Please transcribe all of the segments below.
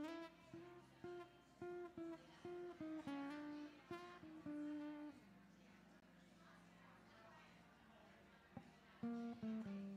Thank you.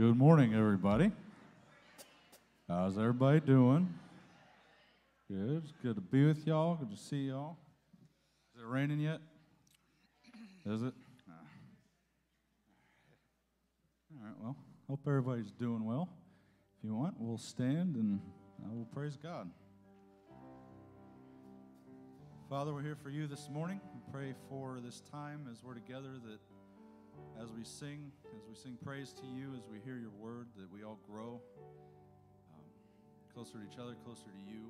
Good morning, everybody. How's everybody doing? Good. It's good to be with y'all. Good to see y'all. Is it raining yet? Is it? All right, well, hope everybody's doing well. If you want, we'll stand and I will praise God. Father, we're here for you this morning. We pray for this time as we're together that as we sing, as we sing praise to you, as we hear your word, that we all grow um, closer to each other, closer to you,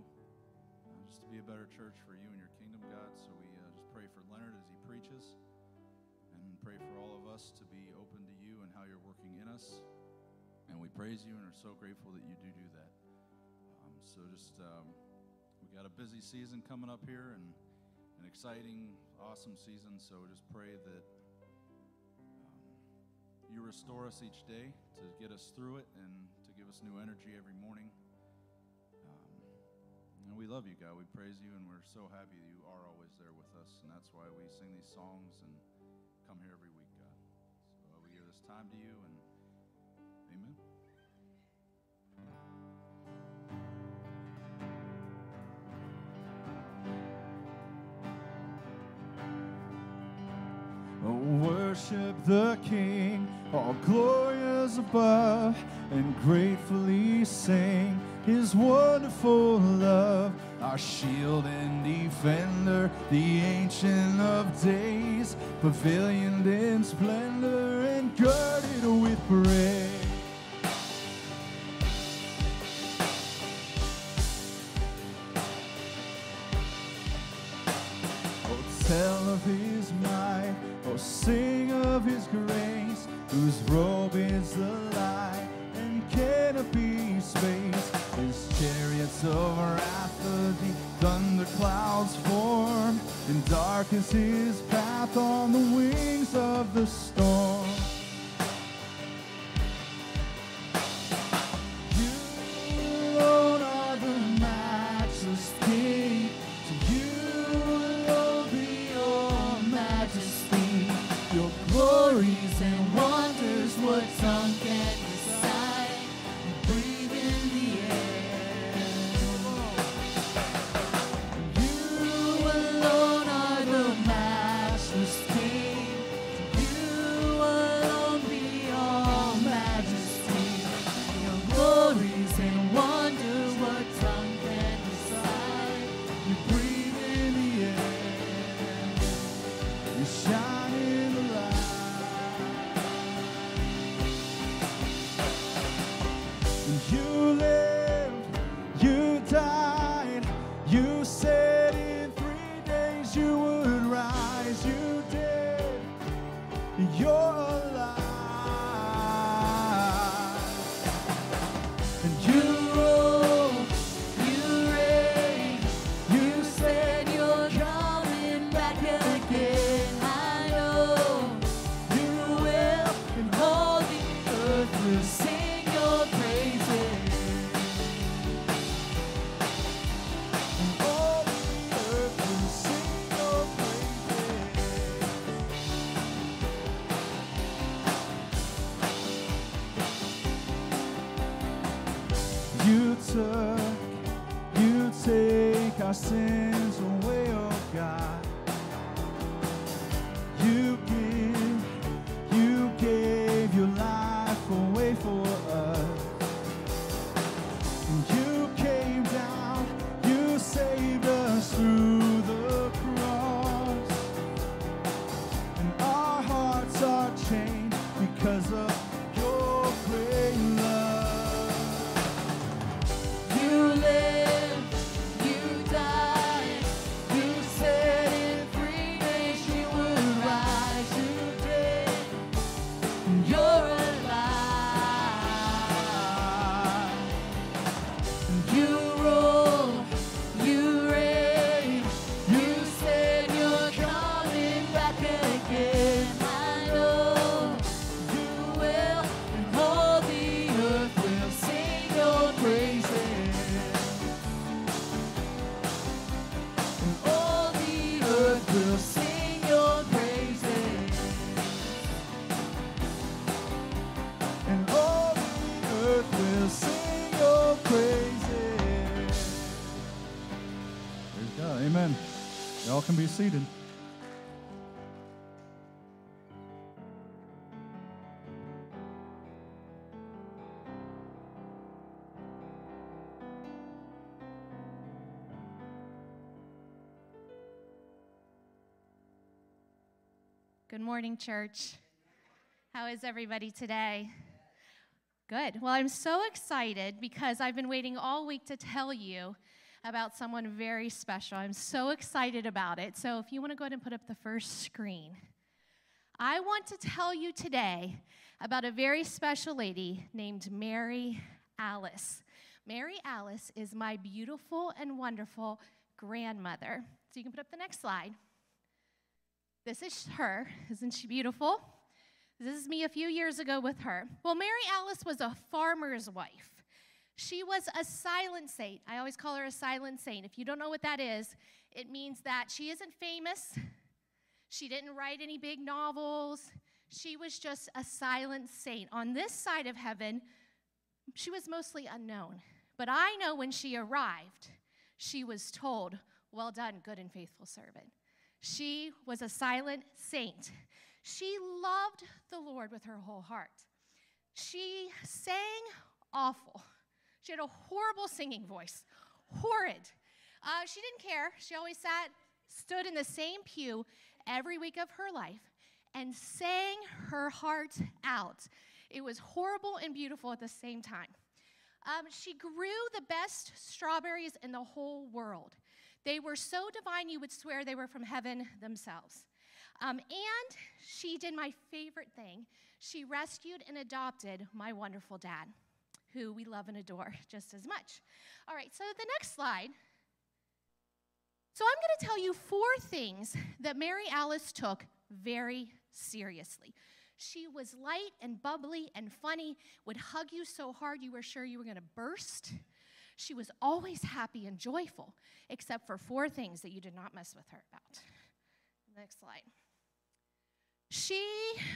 uh, just to be a better church for you and your kingdom, God. So we uh, just pray for Leonard as he preaches, and pray for all of us to be open to you and how you're working in us. And we praise you and are so grateful that you do do that. Um, so just um, we got a busy season coming up here and an exciting, awesome season. So just pray that you restore us each day to get us through it and to give us new energy every morning. Um, and we love you, God. We praise you, and we're so happy you are always there with us. And that's why we sing these songs and come here every week, God. So uh, we give this time to you, and worship the King all glorious above, and gratefully sing his wonderful love. Our shield and defender, the ancient of days, pavilioned in splendor and girded with praise. Oh, tell of his might, oh, sing of his grace whose robe is the light and canopy space. His chariots of wrath of the thunder clouds form, and dark is his path on the wings of the storm. Morning, church. How is everybody today? Good. Well, I'm so excited because I've been waiting all week to tell you about someone very special. I'm so excited about it. So, if you want to go ahead and put up the first screen, I want to tell you today about a very special lady named Mary Alice. Mary Alice is my beautiful and wonderful grandmother. So, you can put up the next slide. This is her. Isn't she beautiful? This is me a few years ago with her. Well, Mary Alice was a farmer's wife. She was a silent saint. I always call her a silent saint. If you don't know what that is, it means that she isn't famous. She didn't write any big novels. She was just a silent saint. On this side of heaven, she was mostly unknown. But I know when she arrived, she was told, Well done, good and faithful servant. She was a silent saint. She loved the Lord with her whole heart. She sang awful. She had a horrible singing voice, horrid. Uh, she didn't care. She always sat, stood in the same pew every week of her life and sang her heart out. It was horrible and beautiful at the same time. Um, she grew the best strawberries in the whole world. They were so divine you would swear they were from heaven themselves. Um, and she did my favorite thing. She rescued and adopted my wonderful dad, who we love and adore just as much. All right, so the next slide. So I'm going to tell you four things that Mary Alice took very seriously. She was light and bubbly and funny, would hug you so hard you were sure you were going to burst. She was always happy and joyful, except for four things that you did not mess with her about. Next slide. She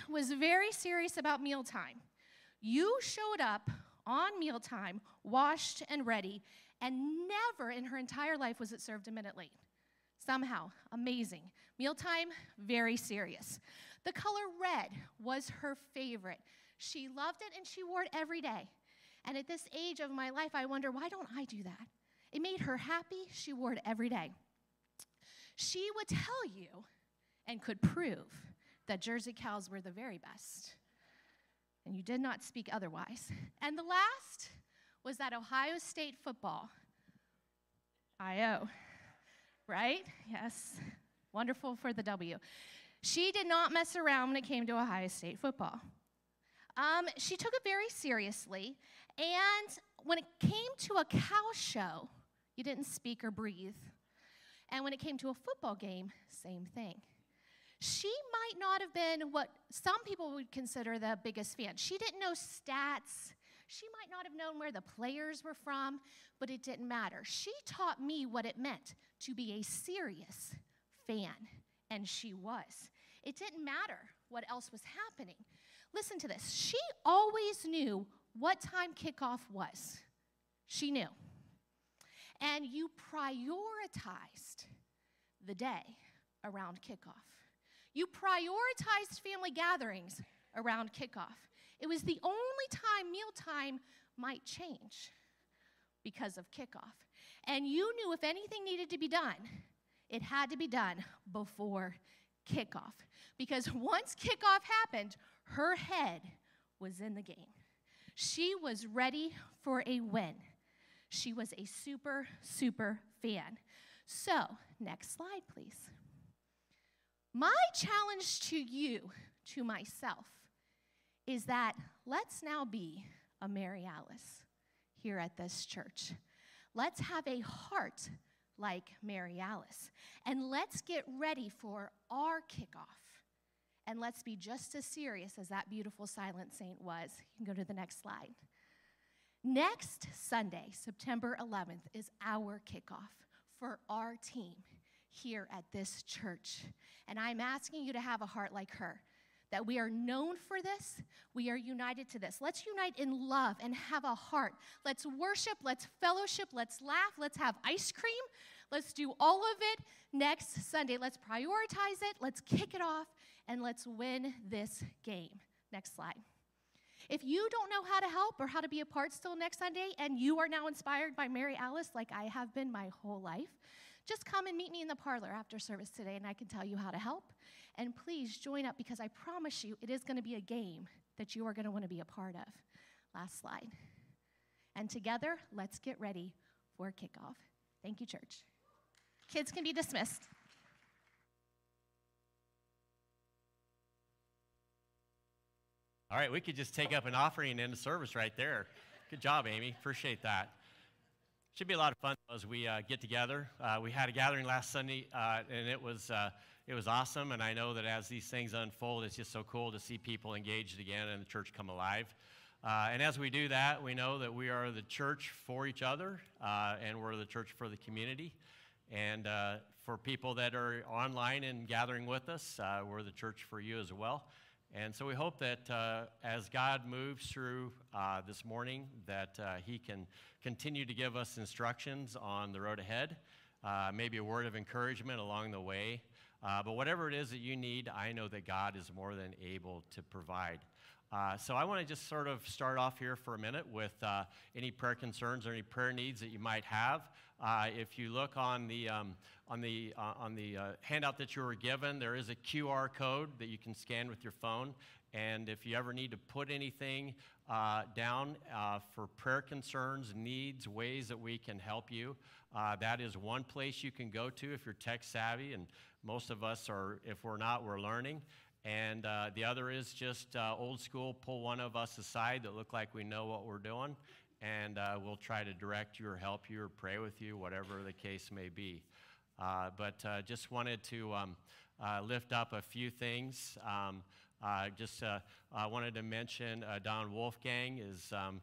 was very serious about mealtime. You showed up on mealtime, washed and ready, and never in her entire life was it served a minute late. Somehow, amazing. Mealtime, very serious. The color red was her favorite. She loved it and she wore it every day. And at this age of my life, I wonder, why don't I do that? It made her happy. She wore it every day. She would tell you and could prove that Jersey cows were the very best. And you did not speak otherwise. And the last was that Ohio State football. IO, right? Yes. Wonderful for the W. She did not mess around when it came to Ohio State football. Um, she took it very seriously, and when it came to a cow show, you didn't speak or breathe. And when it came to a football game, same thing. She might not have been what some people would consider the biggest fan. She didn't know stats. She might not have known where the players were from, but it didn't matter. She taught me what it meant to be a serious fan, and she was. It didn't matter what else was happening. Listen to this. She always knew what time kickoff was. She knew. and you prioritized the day around kickoff. You prioritized family gatherings around kickoff. It was the only time mealtime might change because of kickoff. And you knew if anything needed to be done, it had to be done before kickoff. Because once kickoff happened, her head was in the game. She was ready for a win. She was a super, super fan. So, next slide, please. My challenge to you, to myself, is that let's now be a Mary Alice here at this church. Let's have a heart like Mary Alice. And let's get ready for our kickoff. And let's be just as serious as that beautiful silent saint was. You can go to the next slide. Next Sunday, September 11th, is our kickoff for our team here at this church. And I'm asking you to have a heart like her that we are known for this. We are united to this. Let's unite in love and have a heart. Let's worship, let's fellowship, let's laugh, let's have ice cream. Let's do all of it next Sunday. Let's prioritize it, let's kick it off, and let's win this game. Next slide. If you don't know how to help or how to be a part still next Sunday, and you are now inspired by Mary Alice like I have been my whole life, just come and meet me in the parlor after service today, and I can tell you how to help. And please join up because I promise you it is going to be a game that you are going to want to be a part of. Last slide. And together, let's get ready for kickoff. Thank you, church. Kids can be dismissed. All right, we could just take up an offering and the service right there. Good job, Amy. Appreciate that. Should be a lot of fun as we uh, get together. Uh, we had a gathering last Sunday, uh, and it was uh, it was awesome. And I know that as these things unfold, it's just so cool to see people engaged again and the church come alive. Uh, and as we do that, we know that we are the church for each other, uh, and we're the church for the community. And for people that are online and gathering with us, we're the church for you as well. And so we hope that uh, as God moves through uh, this morning, that uh, He can continue to give us instructions on the road ahead, uh, maybe a word of encouragement along the way. Uh, but whatever it is that you need, I know that God is more than able to provide. Uh, so I want to just sort of start off here for a minute with any prayer concerns or any prayer needs that you might have. If you look on the um, on the, uh, on the uh, handout that you were given, there is a QR code that you can scan with your phone. And if you ever need to put anything uh, down uh, for prayer concerns, needs, ways that we can help you, uh, that is one place you can go to if you're tech savvy. And most of us are, if we're not, we're learning. And uh, the other is just old school, pull one of us aside that look like we know what we're doing. And we'll try to direct you or help you or pray with you, whatever the case may be. Uh, but uh, just wanted to um, uh, lift up a few things. Um, just wanted to mention Don Wolfgang is um,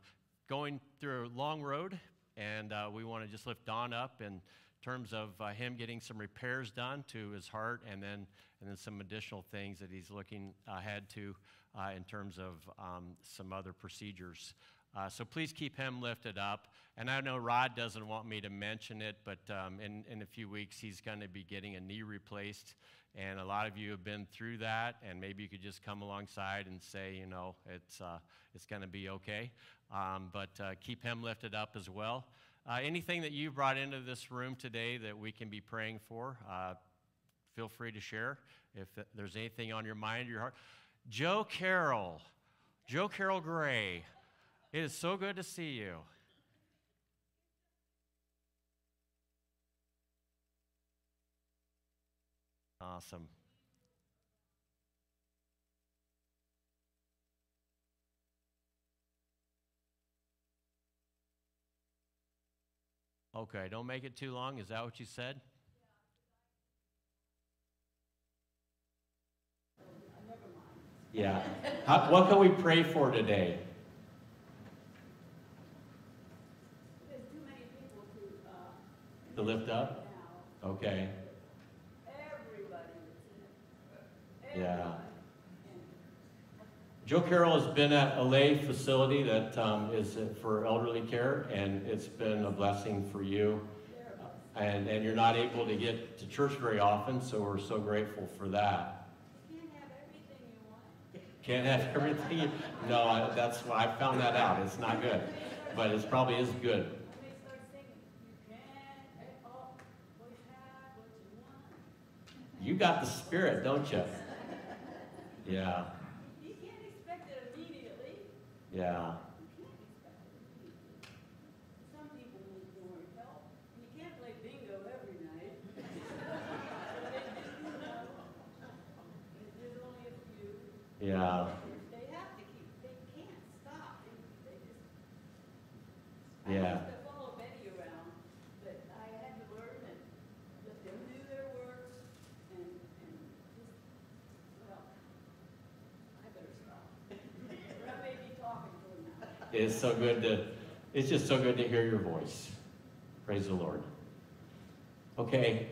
going through a long road, and we want to just lift Don up in terms of uh, him getting some repairs done to his heart and then, and then some additional things that he's looking ahead to uh, in terms of um, some other procedures. Uh, so please keep him lifted up. And I know Rod doesn't want me to mention it, but um, in, in a few weeks he's going to be getting a knee replaced. And a lot of you have been through that, and maybe you could just come alongside and say, you know, it's, uh, it's going to be okay. Um, but uh, keep him lifted up as well. Uh, anything that you brought into this room today that we can be praying for, uh, feel free to share. If there's anything on your mind or your heart. Joe Carroll, Joe Carroll Gray. It is so good to see you. Awesome. Okay, don't make it too long. Is that what you said? Yeah. How, what can we pray for today? To lift up? Okay. Yeah. Joe Carroll has been at a lay facility that um, is for elderly care, and it's been a blessing for you. and, and you're not able to get to church very often, so we're so grateful for that. Can't have everything you want. Can't have everything you, No, I, that's why I found that out. It's not good. But it probably is good. You got the spirit, don't you? Yeah. You can't expect it immediately. Yeah. Some people need more help. You can't play bingo every night. They just, you know, There's only a few. Yeah. They have to keep, they can't stop. They, they just. Yeah. I used to follow Betty around, but I had to learn and let them do their work and, and just, well, I better stop. I may be talking to them now. It's so good to, it's just so good to hear your voice. Praise the Lord. Okay.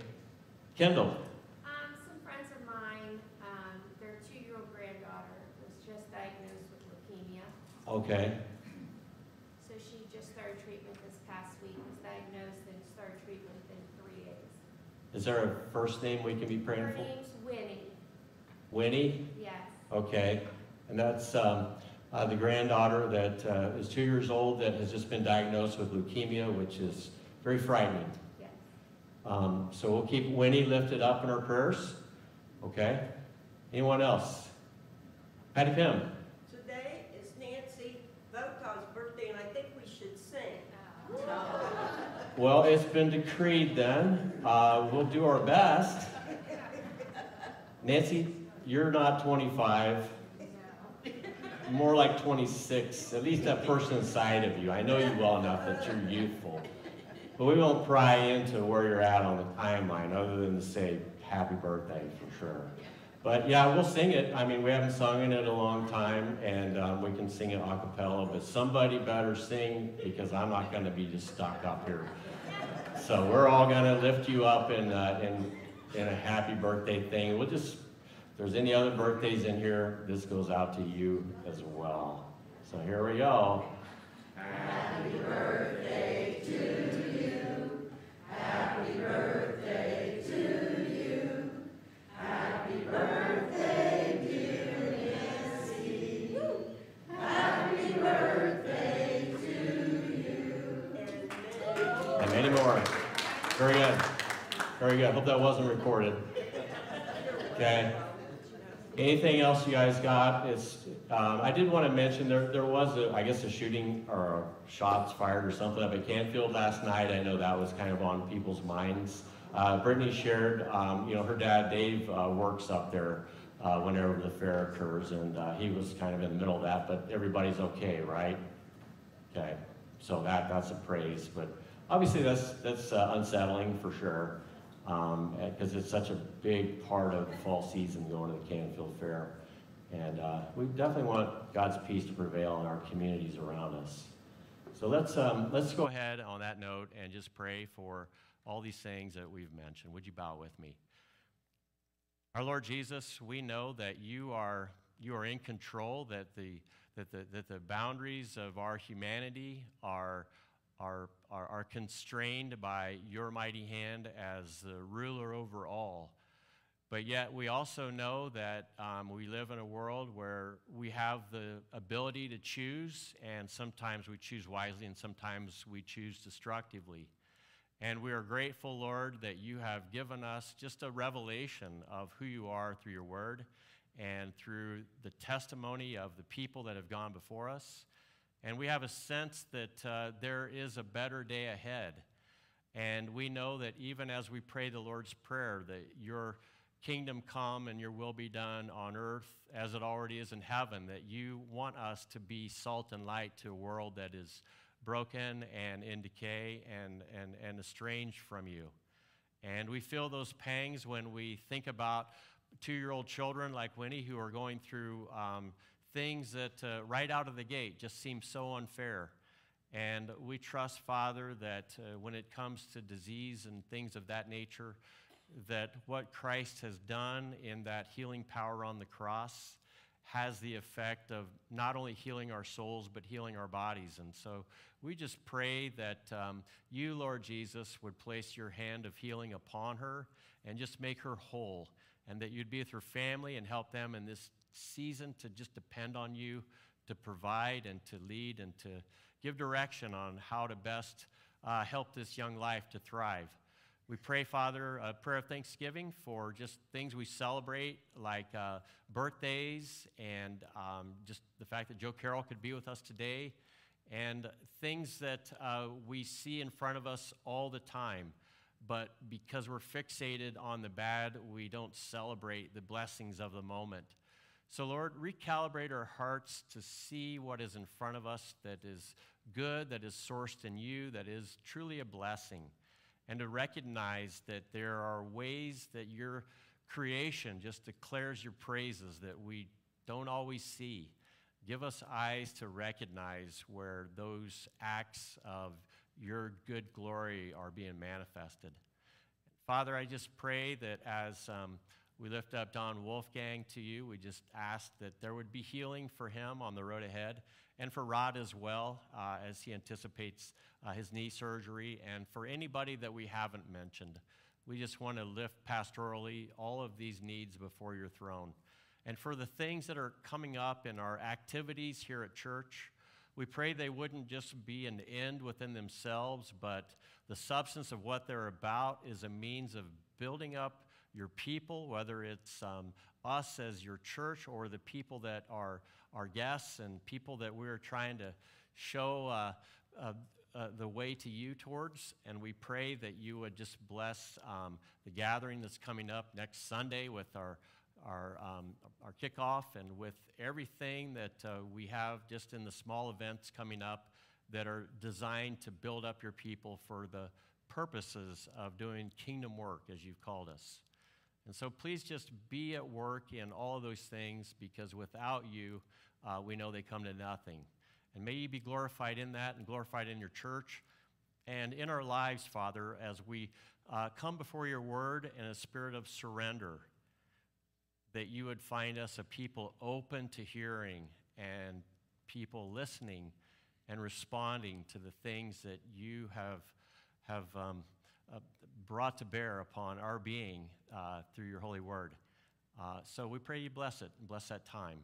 Kendall. Um, some friends of mine, um, their two-year-old granddaughter was just diagnosed with leukemia. Okay. So she just started treatment this past week, was diagnosed and started treatment within three days. Is there a first name we can be praying Her for? name's Winnie, Winnie? yes. Okay. And that's um, uh, the granddaughter that uh, is two years old that has just been diagnosed with leukemia, which is very frightening. Yes. Um, so we'll keep Winnie lifted up in her prayers. Okay? Anyone else? Patty Pim. Today is Nancy Vota's birthday, and I think we should sing. Well, it's been decreed then. Uh, we'll do our best. Nancy, you're not 25. More like 26. At least that person inside of you. I know you well enough that you're youthful. But we won't pry into where you're at on the timeline other than to say happy birthday for sure. But yeah, we'll sing it. I mean, we haven't sung it in a long time, and um, we can sing it a cappella, but somebody better sing because I'm not going to be just stuck up here. So we're all going to lift you up in, uh, in, in a happy birthday thing. We'll just, there's any other birthdays in here, this goes out to you as well. So here we go. Happy birthday to you. Happy birthday to you. Happy birthday, dear Nancy. Happy birthday to you. And many more. Very good. Very good. I hope that wasn't recorded. Okay. Anything else you guys got? Is um, I did want to mention there there was a I guess a shooting or shots fired or something up at Canfield last night. I know that was kind of on people's minds. Uh, Brittany shared, um, you know, her dad Dave uh, works up there uh, whenever the fair occurs, and uh, he was kind of in the middle of that. But everybody's okay, right? Okay, so that that's a praise, but obviously that's that's uh, unsettling for sure, because it's such a big part of the fall season going to the Canfield Fair, and uh, we definitely want God's peace to prevail in our communities around us. So let's um, let's go ahead on that note and just pray for all these things that we've mentioned. Would you bow with me? Our Lord Jesus, we know that you are you are in control, that the that the, that the boundaries of our humanity are, are, are, are constrained by your mighty hand as the ruler over all. But yet, we also know that um, we live in a world where we have the ability to choose, and sometimes we choose wisely, and sometimes we choose destructively. And we are grateful, Lord, that you have given us just a revelation of who you are through your word and through the testimony of the people that have gone before us. And we have a sense that uh, there is a better day ahead. And we know that even as we pray the Lord's Prayer, that your kingdom come and your will be done on earth as it already is in heaven, that you want us to be salt and light to a world that is broken and in decay and, and, and estranged from you. And we feel those pangs when we think about two year old children like Winnie who are going through um, things that uh, right out of the gate just seem so unfair. And we trust, Father, that uh, when it comes to disease and things of that nature, that what Christ has done in that healing power on the cross has the effect of not only healing our souls, but healing our bodies. And so we just pray that um, you, Lord Jesus, would place your hand of healing upon her and just make her whole, and that you'd be with her family and help them in this season to just depend on you to provide and to lead and to give direction on how to best uh, help this young life to thrive. We pray, Father, a prayer of thanksgiving for just things we celebrate, like uh, birthdays and um, just the fact that Joe Carroll could be with us today, and things that uh, we see in front of us all the time. But because we're fixated on the bad, we don't celebrate the blessings of the moment. So, Lord, recalibrate our hearts to see what is in front of us that is good, that is sourced in you, that is truly a blessing and to recognize that there are ways that your creation just declares your praises that we don't always see. Give us eyes to recognize where those acts of your good glory are being manifested. Father, I just pray that as um, we lift up Don Wolfgang to you, we just ask that there would be healing for him on the road ahead and for Rod as well uh, as he anticipates uh, his knee surgery, and for anybody that we haven't mentioned. We just want to lift pastorally all of these needs before your throne. And for the things that are coming up in our activities here at church, we pray they wouldn't just be an end within themselves, but the substance of what they're about is a means of building up your people, whether it's um, us as your church or the people that are our guests and people that we're trying to show uh, uh, uh, the way to you towards. And we pray that you would just bless um, the gathering that's coming up next Sunday with our, our, um, our kickoff and with everything that uh, we have just in the small events coming up that are designed to build up your people for the purposes of doing kingdom work as you've called us. And so please just be at work in all of those things because without you, uh, we know they come to nothing. And may you be glorified in that and glorified in your church and in our lives, Father, as we uh, come before your word in a spirit of surrender, that you would find us a people open to hearing and people listening and responding to the things that you have, have um, brought to bear upon our being uh, through your holy word. Uh, so we pray you bless it and bless that time.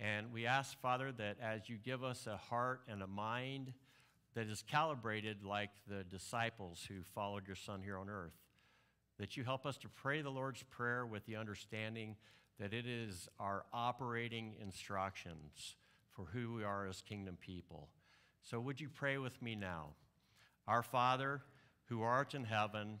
And we ask, Father, that as you give us a heart and a mind that is calibrated like the disciples who followed your Son here on earth, that you help us to pray the Lord's Prayer with the understanding that it is our operating instructions for who we are as kingdom people. So would you pray with me now? Our Father, who art in heaven,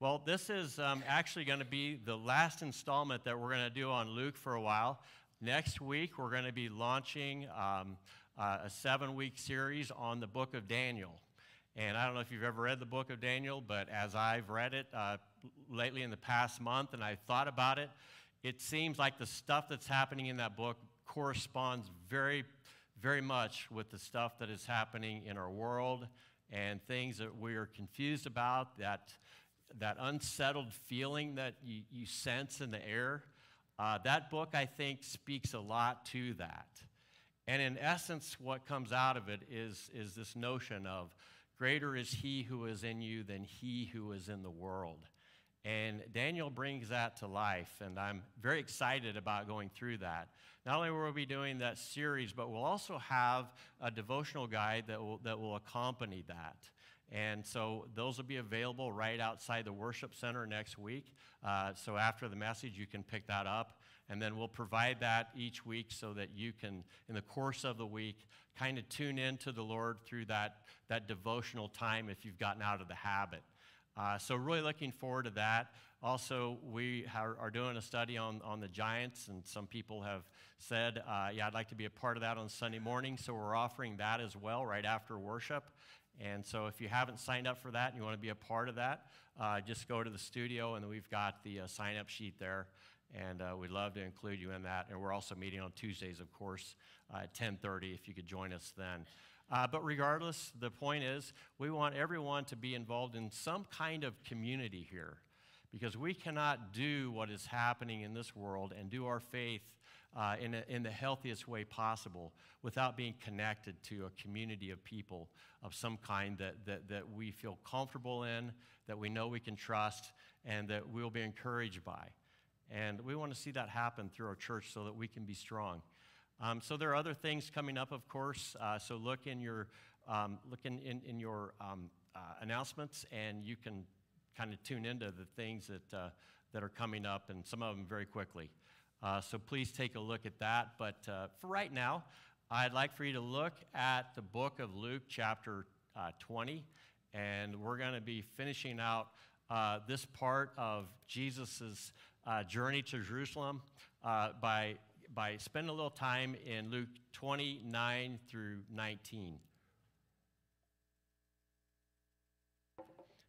Well, this is um, actually going to be the last installment that we're going to do on Luke for a while. Next week, we're going to be launching um, uh, a seven week series on the book of Daniel. And I don't know if you've ever read the book of Daniel, but as I've read it uh, lately in the past month and I thought about it, it seems like the stuff that's happening in that book corresponds very, very much with the stuff that is happening in our world and things that we are confused about, that, that unsettled feeling that you, you sense in the air. Uh, that book, I think, speaks a lot to that. And in essence, what comes out of it is, is this notion of greater is he who is in you than he who is in the world. And Daniel brings that to life, and I'm very excited about going through that. Not only will we be doing that series, but we'll also have a devotional guide that will, that will accompany that. And so those will be available right outside the worship center next week. Uh, so after the message, you can pick that up. And then we'll provide that each week so that you can, in the course of the week, kind of tune in to the Lord through that, that devotional time if you've gotten out of the habit. Uh, so, really looking forward to that. Also, we are, doing a study on, on the Giants, and some people have said, uh, Yeah, I'd like to be a part of that on Sunday morning. So, we're offering that as well right after worship. And so, if you haven't signed up for that and you want to be a part of that, uh, just go to the studio, and we've got the uh, sign up sheet there. And uh, we'd love to include you in that. And we're also meeting on Tuesdays, of course, uh, at 10:30. If you could join us then. Uh, but regardless, the point is we want everyone to be involved in some kind of community here because we cannot do what is happening in this world and do our faith uh, in, a, in the healthiest way possible without being connected to a community of people of some kind that, that, that we feel comfortable in, that we know we can trust, and that we'll be encouraged by. And we want to see that happen through our church so that we can be strong. Um, so there are other things coming up, of course. Uh, so look in your um, look in, in, in your um, uh, announcements, and you can kind of tune into the things that uh, that are coming up, and some of them very quickly. Uh, so please take a look at that. But uh, for right now, I'd like for you to look at the book of Luke, chapter uh, 20, and we're going to be finishing out this part of Jesus's journey to Jerusalem by by spending a little time in Luke 29 through 19.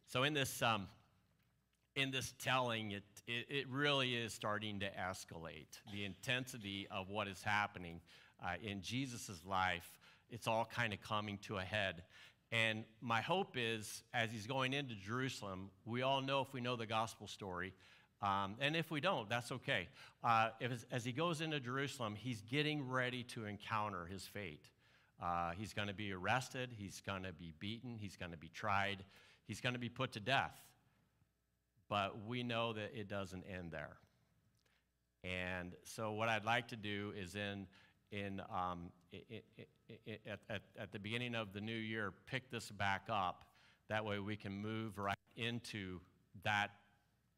So in this um, in this telling, it, it, it, really is starting to escalate. The intensity of what is happening uh, in Jesus' life, it's all kind of coming to a head. And my hope is, as he's going into Jerusalem, we all know if we know the gospel story, um, and if we don't, that's okay. Uh, if, as he goes into Jerusalem, he's getting ready to encounter his fate. Uh, he's going to be arrested, he's going to be beaten, he's going to be tried, he's going to be put to death. But we know that it doesn't end there. And so, what I'd like to do is in, in, um, it, it, it, at, at, at the beginning of the new year, pick this back up. That way, we can move right into that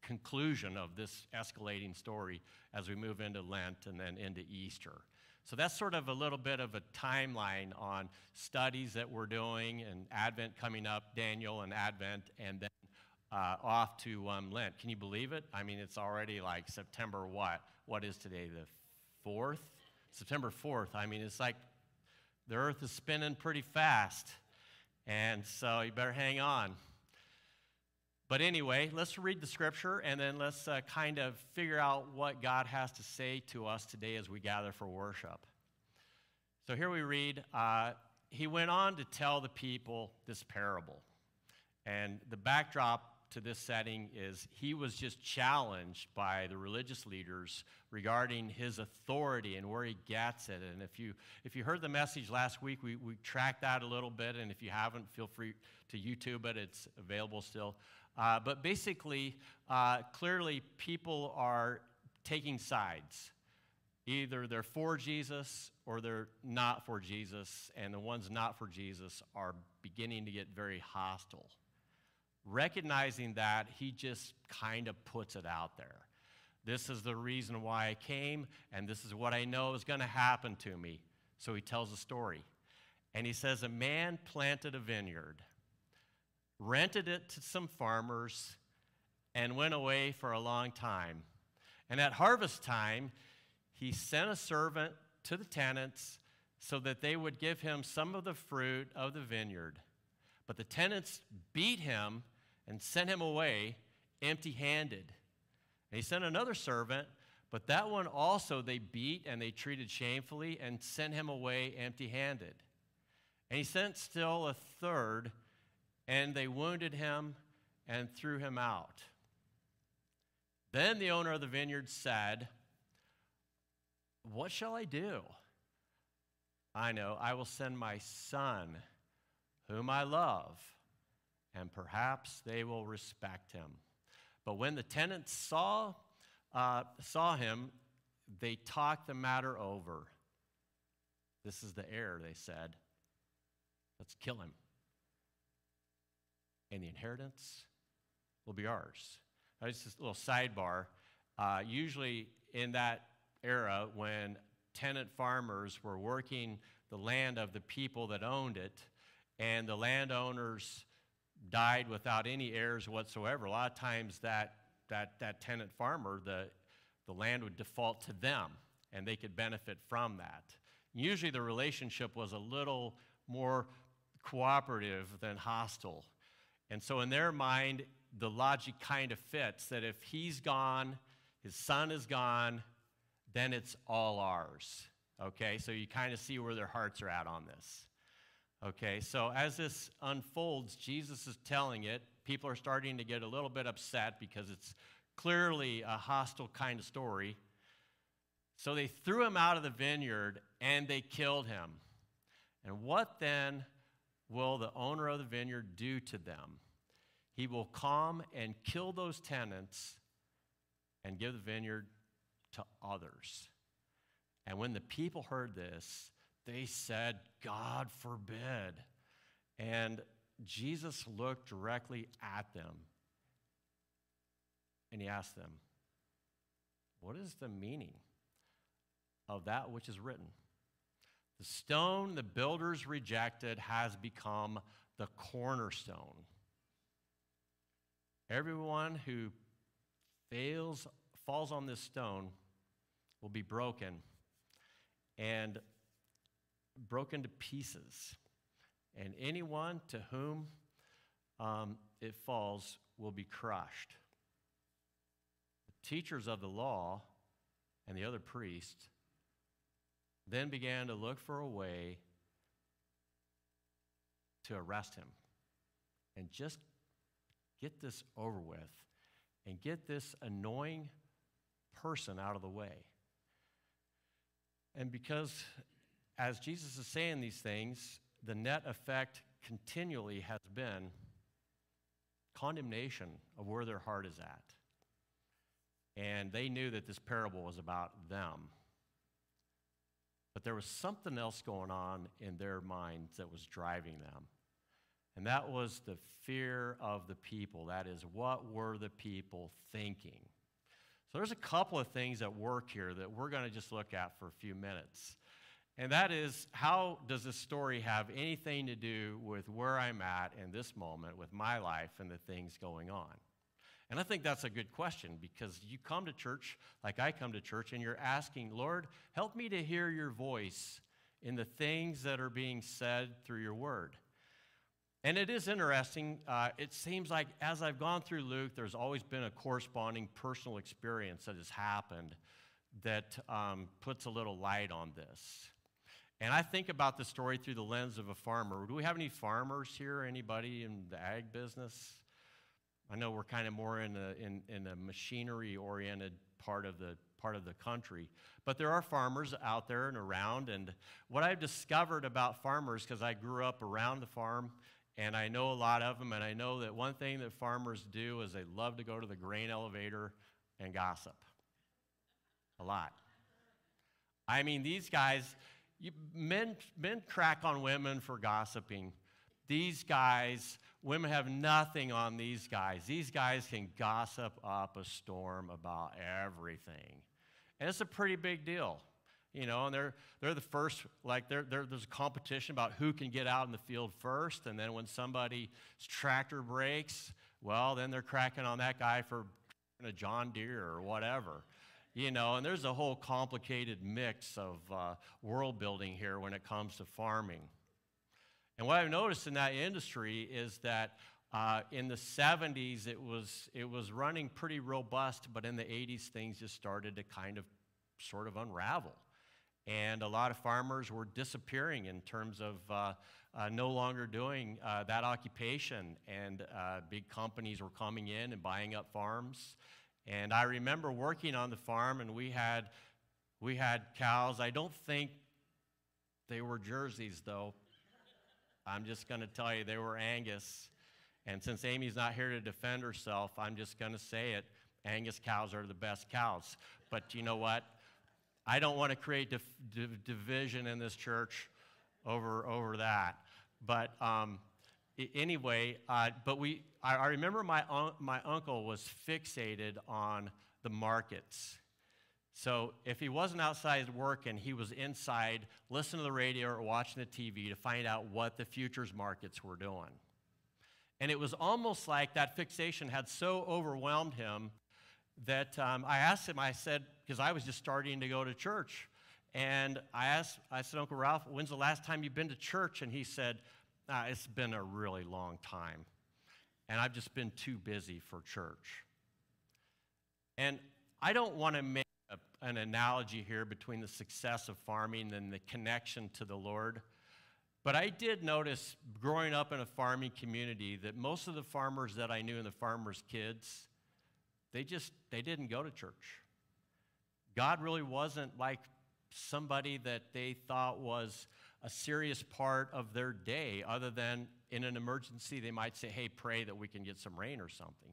conclusion of this escalating story as we move into Lent and then into Easter. So that's sort of a little bit of a timeline on studies that we're doing and Advent coming up, Daniel and Advent, and then uh, off to um, Lent. Can you believe it? I mean, it's already like September what? What is today, the 4th? September 4th. I mean, it's like the earth is spinning pretty fast. And so you better hang on. But anyway, let's read the scripture and then let's uh, kind of figure out what God has to say to us today as we gather for worship. So here we read, uh, he went on to tell the people this parable. And the backdrop to this setting is he was just challenged by the religious leaders regarding his authority and where he gets it. And if you, if you heard the message last week, we, we tracked that a little bit. And if you haven't, feel free to YouTube it, it's available still. Uh, but basically, uh, clearly, people are taking sides. Either they're for Jesus or they're not for Jesus, and the ones not for Jesus are beginning to get very hostile. Recognizing that, he just kind of puts it out there. This is the reason why I came, and this is what I know is going to happen to me. So he tells a story. And he says, A man planted a vineyard rented it to some farmers, and went away for a long time. And at harvest time, he sent a servant to the tenants so that they would give him some of the fruit of the vineyard. But the tenants beat him and sent him away empty handed. And he sent another servant, but that one also they beat and they treated shamefully and sent him away empty handed. And he sent still a third and they wounded him and threw him out. Then the owner of the vineyard said, What shall I do? I know, I will send my son, whom I love, and perhaps they will respect him. But when the tenants saw, uh, saw him, they talked the matter over. This is the heir, they said. Let's kill him and the inheritance will be ours. Now, just this little sidebar. Uh, usually, in that era, when tenant farmers were working the land of the people that owned it, and the landowners died without any heirs whatsoever, a lot of times that, that, that tenant farmer, the, the land would default to them and they could benefit from that. Usually the relationship was a little more cooperative than hostile. And so, in their mind, the logic kind of fits that if he's gone, his son is gone, then it's all ours. Okay, so you kind of see where their hearts are at on this. Okay, so as this unfolds, Jesus is telling it. People are starting to get a little bit upset because it's clearly a hostile kind of story. So they threw him out of the vineyard and they killed him. And what then will the owner of the vineyard do to them? He will come and kill those tenants and give the vineyard to others. And when the people heard this, they said, God forbid. And Jesus looked directly at them and he asked them, What is the meaning of that which is written? The stone the builders rejected has become the cornerstone. Everyone who fails, falls on this stone will be broken and broken to pieces. And anyone to whom um, it falls will be crushed. The teachers of the law and the other priests then began to look for a way to arrest him and just get this over with and get this annoying person out of the way. And because as Jesus is saying these things, the net effect continually has been condemnation of where their heart is at. And they knew that this parable was about them. But there was something else going on in their minds that was driving them. And that was the fear of the people. That is, what were the people thinking? So there's a couple of things at work here that we're going to just look at for a few minutes. And that is, how does this story have anything to do with where I'm at in this moment with my life and the things going on? And I think that's a good question because you come to church like I come to church and you're asking, Lord, help me to hear your voice in the things that are being said through your word. And it is interesting. Uh, it seems like as I've gone through Luke, there's always been a corresponding personal experience that has happened that um, puts a little light on this. And I think about the story through the lens of a farmer. Do we have any farmers here? Anybody in the ag business? I know we're kind of more in a, in, in a machinery-oriented part of the part of the country. But there are farmers out there and around. And what I've discovered about farmers, because I grew up around the farm, and I know a lot of them, and I know that one thing that farmers do is they love to go to the grain elevator and gossip. A lot. I mean, these guys, men, men crack on women for gossiping. These guys, women have nothing on these guys. These guys can gossip up a storm about everything. And it's a pretty big deal you know, and they're, they're the first, like, they're, they're, there's a competition about who can get out in the field first. And then when somebody's tractor breaks, well, then they're cracking on that guy for a John Deere or whatever. You know, and there's a whole complicated mix of uh, world building here when it comes to farming. And what I've noticed in that industry is that uh, in the 70s, it was, it was running pretty robust, but in the 80s, things just started to kind of sort of unravel. And a lot of farmers were disappearing in terms of uh, uh, no longer doing uh, that occupation. And uh, big companies were coming in and buying up farms. And I remember working on the farm, and we had, we had cows. I don't think they were Jerseys, though. I'm just going to tell you, they were Angus. And since Amy's not here to defend herself, I'm just going to say it Angus cows are the best cows. But you know what? I don't want to create div- div- division in this church over, over that. But um, anyway, uh, but we, I, I remember my, un- my uncle was fixated on the markets. So if he wasn't outside working, he was inside listening to the radio or watching the TV to find out what the futures markets were doing. And it was almost like that fixation had so overwhelmed him that um, I asked him, I said, because I was just starting to go to church. And I asked, I said, Uncle Ralph, when's the last time you've been to church? And he said, ah, It's been a really long time. And I've just been too busy for church. And I don't want to make a, an analogy here between the success of farming and the connection to the Lord. But I did notice growing up in a farming community that most of the farmers that I knew and the farmers' kids, they just they didn't go to church. God really wasn't like somebody that they thought was a serious part of their day, other than in an emergency, they might say, Hey, pray that we can get some rain or something.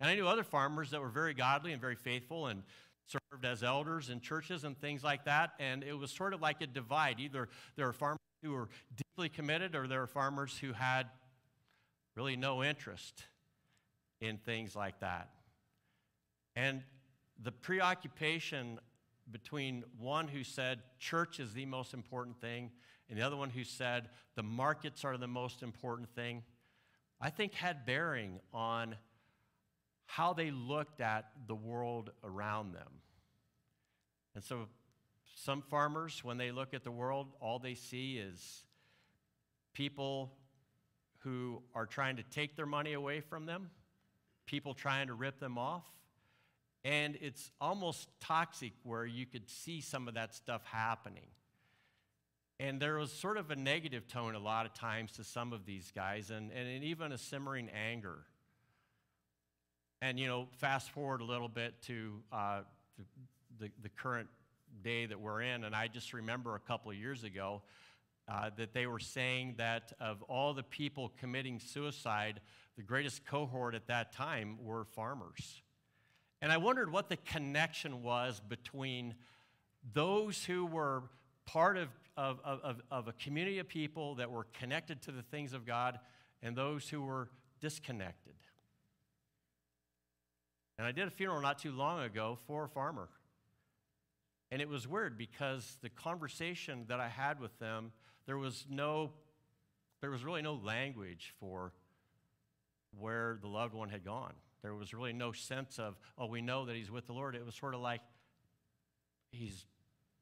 And I knew other farmers that were very godly and very faithful and served as elders in churches and things like that. And it was sort of like a divide. Either there were farmers who were deeply committed, or there were farmers who had really no interest in things like that. And the preoccupation between one who said church is the most important thing and the other one who said the markets are the most important thing, I think had bearing on how they looked at the world around them. And so some farmers, when they look at the world, all they see is people who are trying to take their money away from them, people trying to rip them off. And it's almost toxic where you could see some of that stuff happening. And there was sort of a negative tone a lot of times to some of these guys, and, and even a simmering anger. And, you know, fast forward a little bit to uh, the, the, current day that we're in, and I just remember a couple of years ago uh, that they were saying that of all the people committing suicide, the greatest cohort at that time were farmers. And I wondered what the connection was between those who were part of, of, of, of a community of people that were connected to the things of God and those who were disconnected. And I did a funeral not too long ago for a farmer. And it was weird because the conversation that I had with them, there was no, there was really no language for where the loved one had gone. There was really no sense of, oh, we know that he's with the Lord. It was sort of like he's,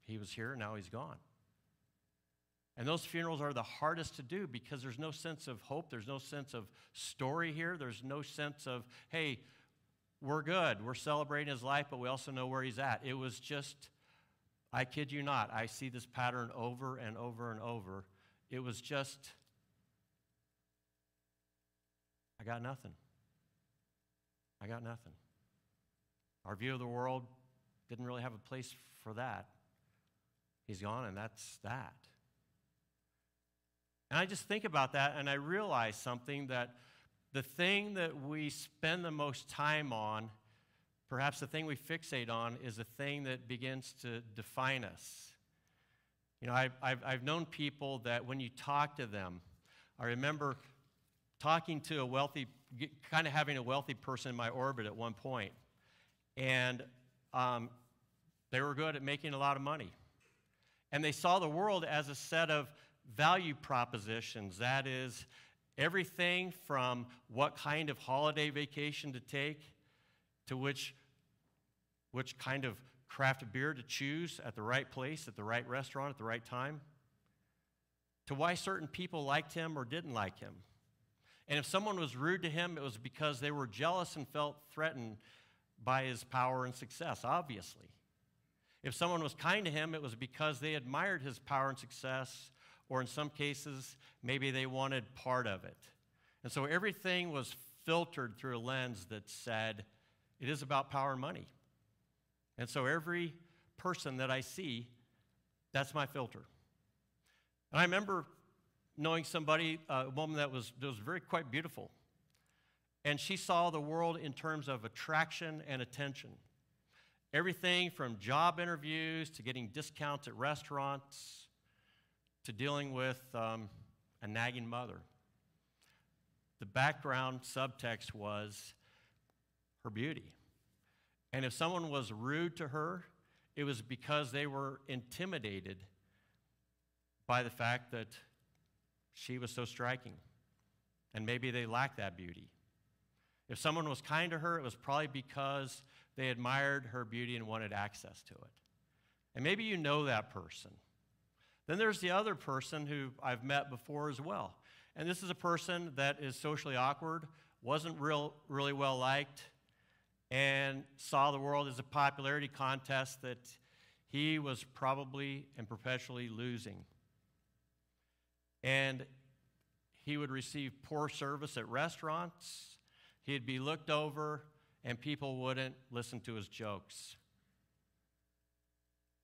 he was here, now he's gone. And those funerals are the hardest to do because there's no sense of hope. There's no sense of story here. There's no sense of, hey, we're good. We're celebrating his life, but we also know where he's at. It was just, I kid you not, I see this pattern over and over and over. It was just, I got nothing. I got nothing. Our view of the world didn't really have a place for that. He's gone, and that's that. And I just think about that, and I realize something that the thing that we spend the most time on, perhaps the thing we fixate on, is the thing that begins to define us. You know, I've, I've, I've known people that when you talk to them, I remember talking to a wealthy, kind of having a wealthy person in my orbit at one point, and um, they were good at making a lot of money. And they saw the world as a set of value propositions. That is, everything from what kind of holiday vacation to take to which, which kind of craft beer to choose at the right place, at the right restaurant, at the right time, to why certain people liked him or didn't like him. And if someone was rude to him, it was because they were jealous and felt threatened by his power and success, obviously. If someone was kind to him, it was because they admired his power and success, or in some cases, maybe they wanted part of it. And so everything was filtered through a lens that said, it is about power and money. And so every person that I see, that's my filter. And I remember knowing somebody, a woman that was, that was very quite beautiful. And she saw the world in terms of attraction and attention. Everything from job interviews to getting discounts at restaurants to dealing with um, a nagging mother. The background subtext was her beauty. And if someone was rude to her, it was because they were intimidated by the fact that she was so striking. and maybe they lack that beauty. If someone was kind to her, it was probably because they admired her beauty and wanted access to it. And maybe you know that person. Then there's the other person who I've met before as well. And this is a person that is socially awkward, wasn't real, really well liked, and saw the world as a popularity contest that he was probably and perpetually losing. And he would receive poor service at restaurants, he'd be looked over, and people wouldn't listen to his jokes.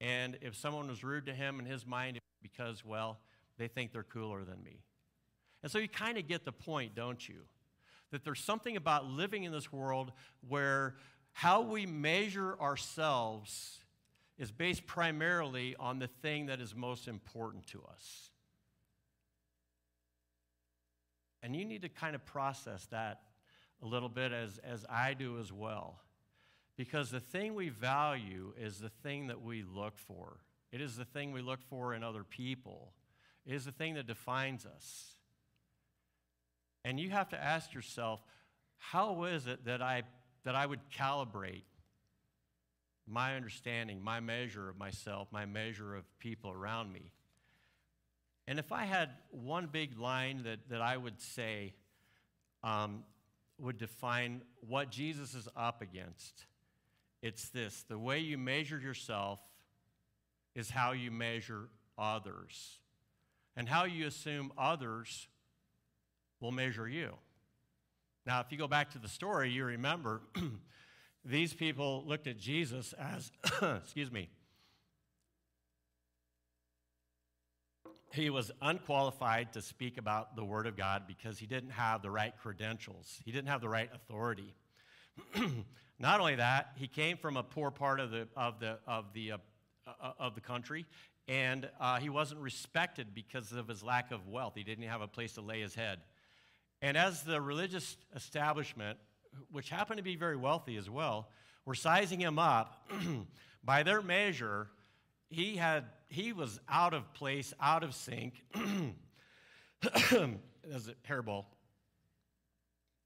And if someone was rude to him in his mind, because, well, they think they're cooler than me. And so you kind of get the point, don't you? That there's something about living in this world where how we measure ourselves is based primarily on the thing that is most important to us. And you need to kind of process that a little bit as, as I do as well. Because the thing we value is the thing that we look for. It is the thing we look for in other people. It is the thing that defines us. And you have to ask yourself, how is it that I, that I would calibrate my understanding, my measure of myself, my measure of people around me? And if I had one big line that, that I would say um, would define what Jesus is up against, it's this the way you measure yourself is how you measure others. And how you assume others will measure you. Now, if you go back to the story, you remember these people looked at Jesus as, excuse me, he was unqualified to speak about the Word of God because he didn't have the right credentials, he didn't have the right authority. Not only that, he came from a poor part of the, of the, of the uh, uh, of the country, and uh, he wasn't respected because of his lack of wealth. He didn't have a place to lay his head. And as the religious establishment, which happened to be very wealthy as well, were sizing him up, by their measure, he, had, he was out of place, out of sync. As a hairball.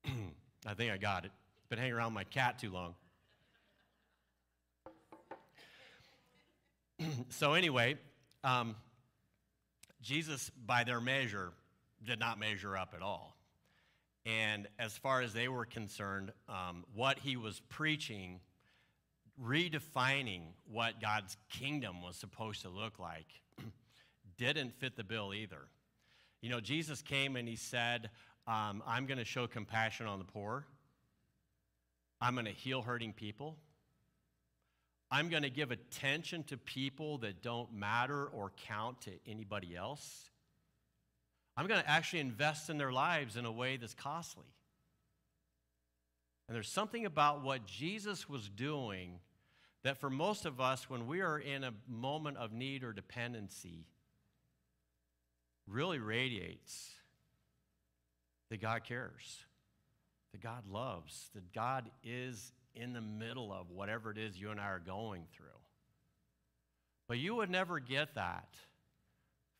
I think I got it. Been hanging around my cat too long. so, anyway, um, Jesus, by their measure, did not measure up at all. And as far as they were concerned, um, what he was preaching, redefining what God's kingdom was supposed to look like, didn't fit the bill either. You know, Jesus came and he said, um, I'm going to show compassion on the poor, I'm going to heal hurting people. I'm going to give attention to people that don't matter or count to anybody else. I'm going to actually invest in their lives in a way that's costly. And there's something about what Jesus was doing that for most of us, when we are in a moment of need or dependency, really radiates that God cares, that God loves, that God is in the middle of whatever it is you and I are going through. But you would never get that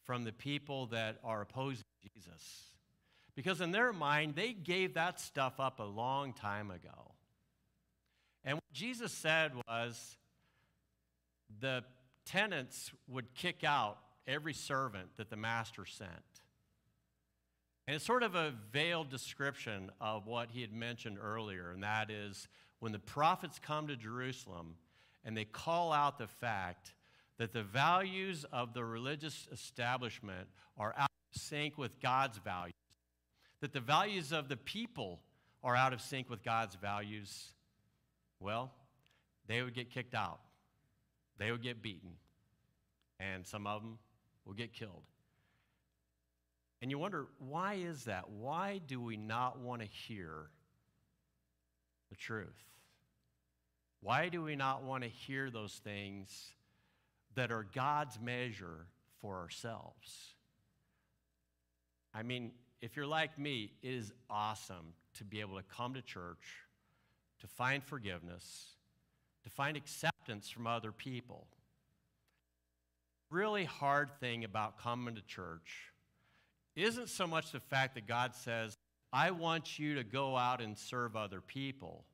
from the people that are opposing Jesus. Because in their mind, they gave that stuff up a long time ago. And what Jesus said was the tenants would kick out every servant that the master sent. And it's sort of a veiled description of what he had mentioned earlier, and that is when the prophets come to Jerusalem and they call out the fact that the values of the religious establishment are out of sync with God's values, that the values of the people are out of sync with God's values, well, they would get kicked out. They would get beaten. And some of them will get killed. And you wonder, why is that? Why do we not want to hear the truth? Why do we not want to hear those things that are God's measure for ourselves? I mean, if you're like me, it is awesome to be able to come to church, to find forgiveness, to find acceptance from other people. Really hard thing about coming to church isn't so much the fact that God says, I want you to go out and serve other people.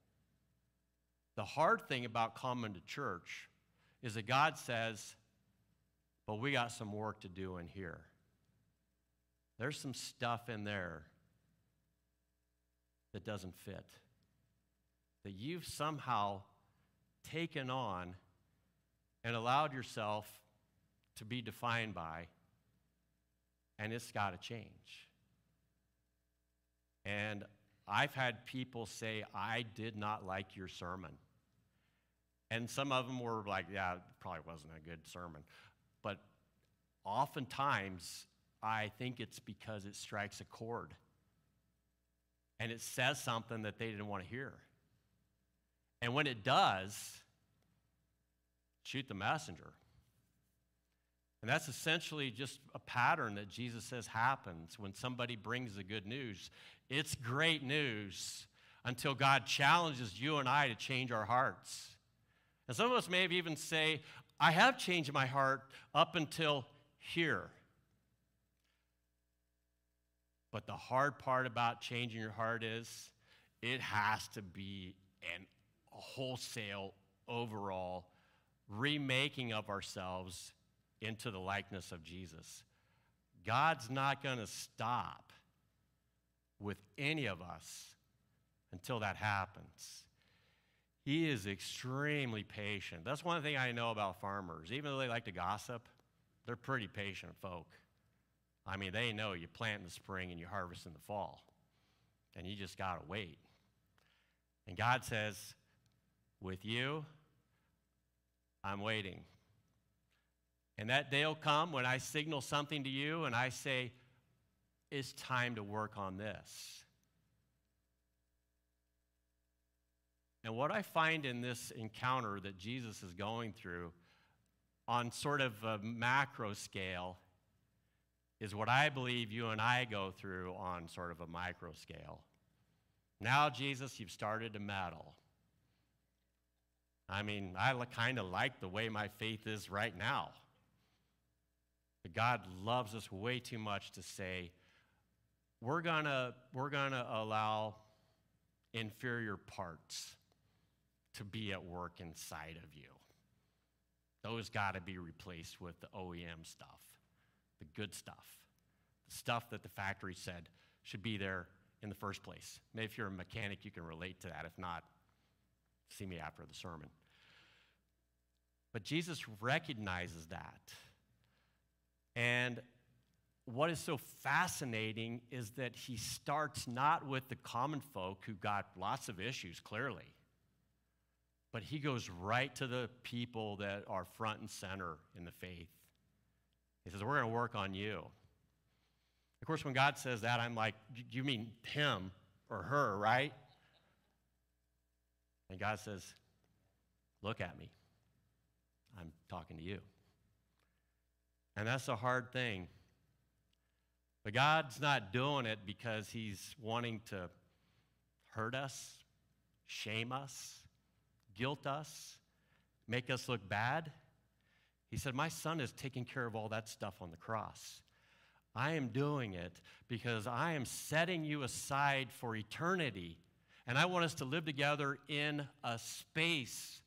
The hard thing about coming to church is that God says, but we got some work to do in here. There's some stuff in there that doesn't fit, that you've somehow taken on and allowed yourself to be defined by, and it's got to change. And I've had people say, I did not like your sermon. And some of them were like, yeah, it probably wasn't a good sermon. But oftentimes, I think it's because it strikes a chord and it says something that they didn't want to hear. And when it does, shoot the messenger. And that's essentially just a pattern that Jesus says happens when somebody brings the good news. It's great news until God challenges you and I to change our hearts. And some of us may even say, I have changed my heart up until here. But the hard part about changing your heart is it has to be an wholesale, overall remaking of ourselves into the likeness of Jesus. God's not going to stop with any of us until that happens. He is extremely patient. That's one thing I know about farmers. Even though they like to gossip, they're pretty patient folk. I mean, they know you plant in the spring and you harvest in the fall, and you just got to wait. And God says, with you, I'm waiting. And that day will come when I signal something to you and I say, it's time to work on this. And what I find in this encounter that Jesus is going through on sort of a macro scale is what I believe you and I go through on sort of a micro scale. Now, Jesus, you've started to meddle. I mean, I kind of like the way my faith is right now. But God loves us way too much to say, we're going to we're gonna allow inferior parts to be at work inside of you. Those got to be replaced with the OEM stuff, the good stuff, the stuff that the factory said should be there in the first place. Maybe if you're a mechanic, you can relate to that. If not, see me after the sermon. But Jesus recognizes that. And what is so fascinating is that he starts not with the common folk who got lots of issues, clearly, but he goes right to the people that are front and center in the faith. He says, We're going to work on you. Of course, when God says that, I'm like, You mean him or her, right? And God says, Look at me. I'm talking to you. And that's a hard thing. But God's not doing it because He's wanting to hurt us, shame us, guilt us, make us look bad. He said, My son is taking care of all that stuff on the cross. I am doing it because I am setting you aside for eternity. And I want us to live together in a space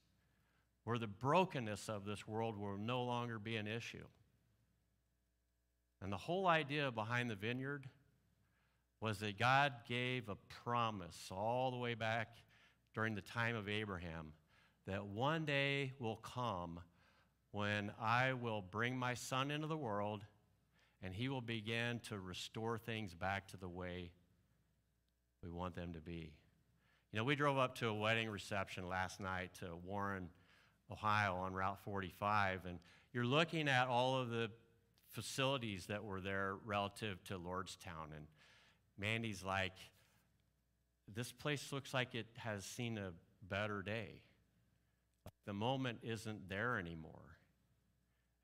where the brokenness of this world will no longer be an issue. And the whole idea behind the vineyard was that God gave a promise all the way back during the time of Abraham that one day will come when I will bring my son into the world and he will begin to restore things back to the way we want them to be. You know, we drove up to a wedding reception last night to Warren Ohio on Route 45, and you're looking at all of the facilities that were there relative to Lordstown. And Mandy's like, this place looks like it has seen a better day. The moment isn't there anymore.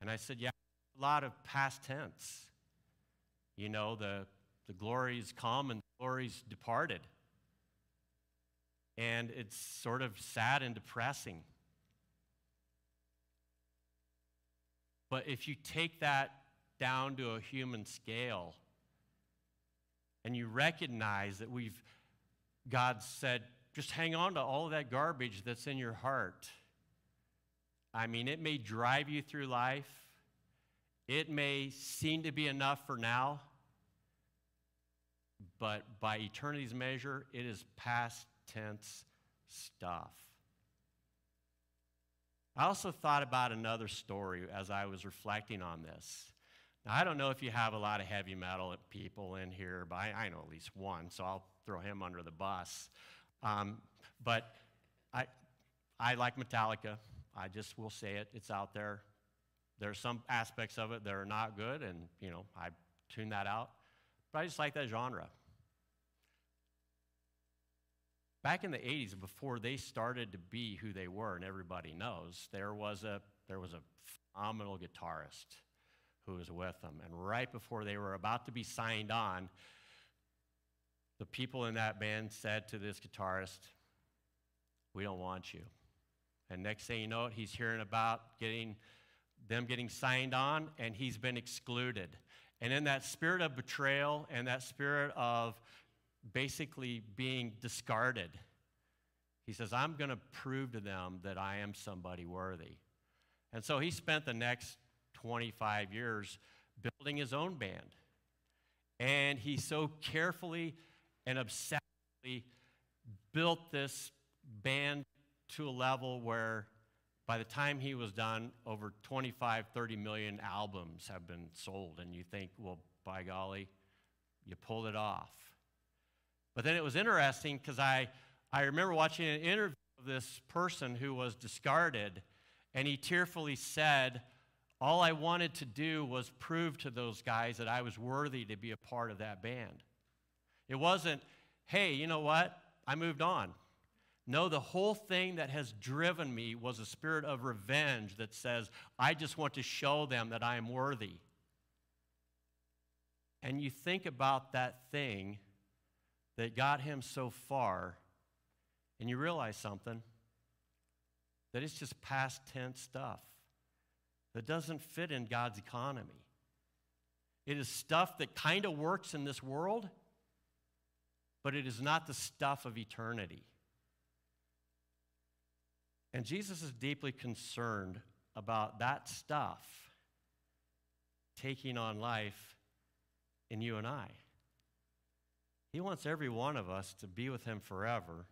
And I said, yeah, a lot of past tense. You know, the, the glory's come and the glory's departed. And it's sort of sad and depressing. But if you take that down to a human scale, and you recognize that we've, God said, just hang on to all of that garbage that's in your heart. I mean, it may drive you through life, it may seem to be enough for now, but by eternity's measure, it is past tense stuff. I also thought about another story as I was reflecting on this. Now, I don't know if you have a lot of heavy metal people in here, but I, I know at least one, so I'll throw him under the bus. Um, but I, I like Metallica. I just will say it. It's out there. There are some aspects of it that are not good, and you know I tune that out. But I just like that genre. Back in the 80s, before they started to be who they were, and everybody knows, there was a, there was a phenomenal guitarist who was with them. And right before they were about to be signed on, the people in that band said to this guitarist, We don't want you. And next thing you know, he's hearing about getting them getting signed on, and he's been excluded. And in that spirit of betrayal and that spirit of basically being discarded. He says, I'm going to prove to them that I am somebody worthy. And so he spent the next 25 years building his own band. And he so carefully and obsessively built this band to a level where by the time he was done, over 25, 30 million albums have been sold. And you think, well, by golly, you pulled it off. But then it was interesting because I, I remember watching an interview of this person who was discarded, and he tearfully said, All I wanted to do was prove to those guys that I was worthy to be a part of that band. It wasn't, hey, you know what? I moved on. No, the whole thing that has driven me was a spirit of revenge that says, I just want to show them that I am worthy. And you think about that thing that got him so far, and you realize something that it's just past tense stuff that doesn't fit in God's economy. It is stuff that kind of works in this world, but it is not the stuff of eternity. And Jesus is deeply concerned about that stuff taking on life in you and I. He wants every one of us to be with Him forever.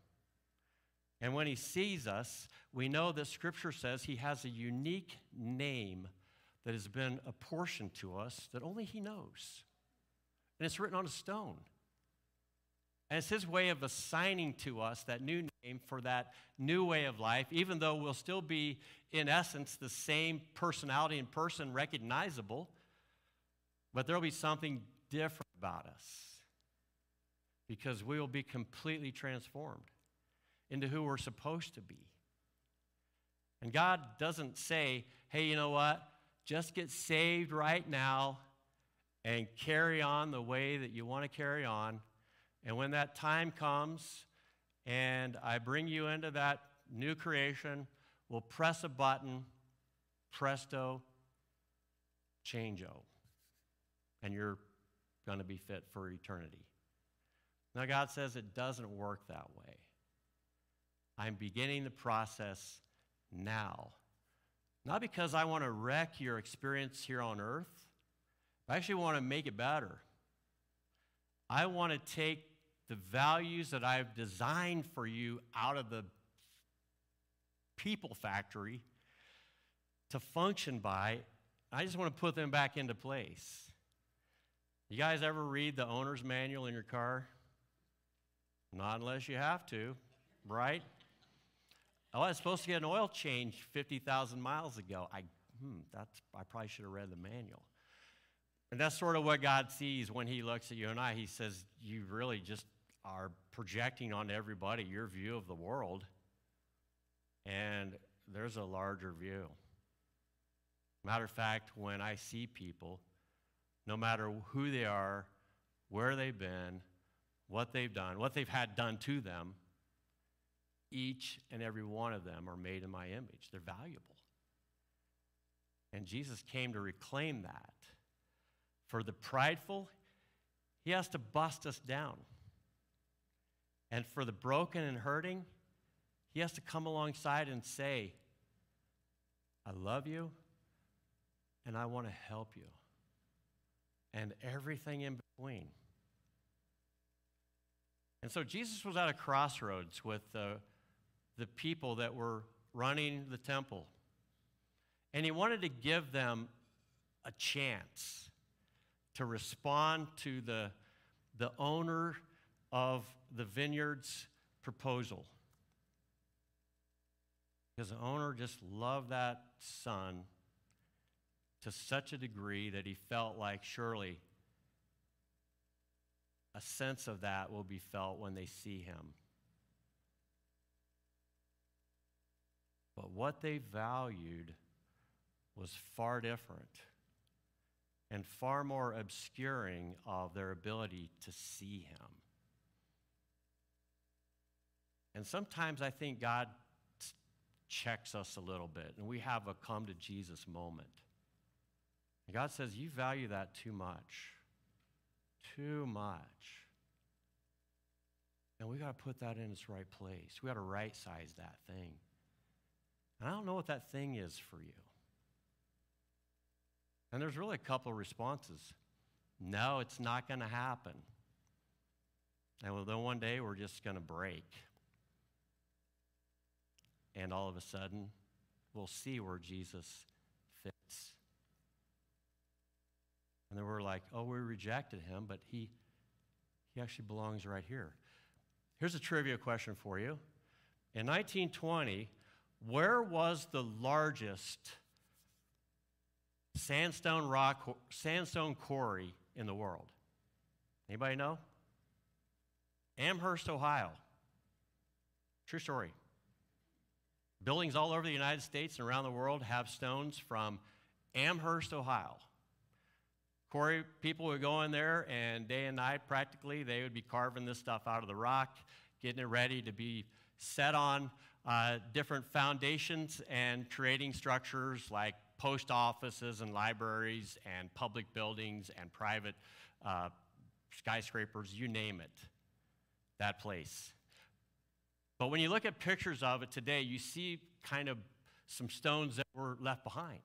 And when He sees us, we know that Scripture says He has a unique name that has been apportioned to us that only He knows. And it's written on a stone. And it's His way of assigning to us that new name for that new way of life, even though we'll still be, in essence, the same personality and person recognizable, but there'll be something different about us because we will be completely transformed into who we're supposed to be. And God doesn't say, hey, you know what? Just get saved right now and carry on the way that you want to carry on. And when that time comes and I bring you into that new creation, we'll press a button, presto, changeo. And you're going to be fit for eternity. Now, God says it doesn't work that way. I'm beginning the process now. Not because I want to wreck your experience here on earth, I actually want to make it better. I want to take the values that I've designed for you out of the people factory to function by. I just want to put them back into place. You guys ever read the owner's manual in your car? Not unless you have to, right? Oh, I was supposed to get an oil change 50,000 miles ago. I, hmm, that's, I probably should have read the manual. And that's sort of what God sees when He looks at you and I. He says, You really just are projecting onto everybody your view of the world, and there's a larger view. Matter of fact, when I see people, no matter who they are, where they've been, what they've done, what they've had done to them, each and every one of them are made in my image. They're valuable. And Jesus came to reclaim that. For the prideful, He has to bust us down. And for the broken and hurting, He has to come alongside and say, I love you and I want to help you. And everything in between. And so Jesus was at a crossroads with the, the people that were running the temple. And he wanted to give them a chance to respond to the, the owner of the vineyard's proposal. Because the owner just loved that son to such a degree that he felt like surely a sense of that will be felt when they see him. But what they valued was far different and far more obscuring of their ability to see him. And sometimes I think God checks us a little bit, and we have a come to Jesus moment. And God says, You value that too much. Too much. And we got to put that in its right place. We got to right size that thing. And I don't know what that thing is for you. And there's really a couple of responses. No, it's not going to happen. And then one day we're just going to break. And all of a sudden, we'll see where Jesus fits. And then we're like, oh, we rejected him, but he, he actually belongs right here. Here's a trivia question for you. In 1920, where was the largest sandstone rock, sandstone quarry in the world? Anybody know? Amherst, Ohio. True story. Buildings all over the United States and around the world have stones from Amherst, Ohio. Quarry people would go in there, and day and night, practically, they would be carving this stuff out of the rock, getting it ready to be set on uh, different foundations and creating structures like post offices and libraries and public buildings and private uh, skyscrapers, you name it, that place. But when you look at pictures of it today, you see kind of some stones that were left behind.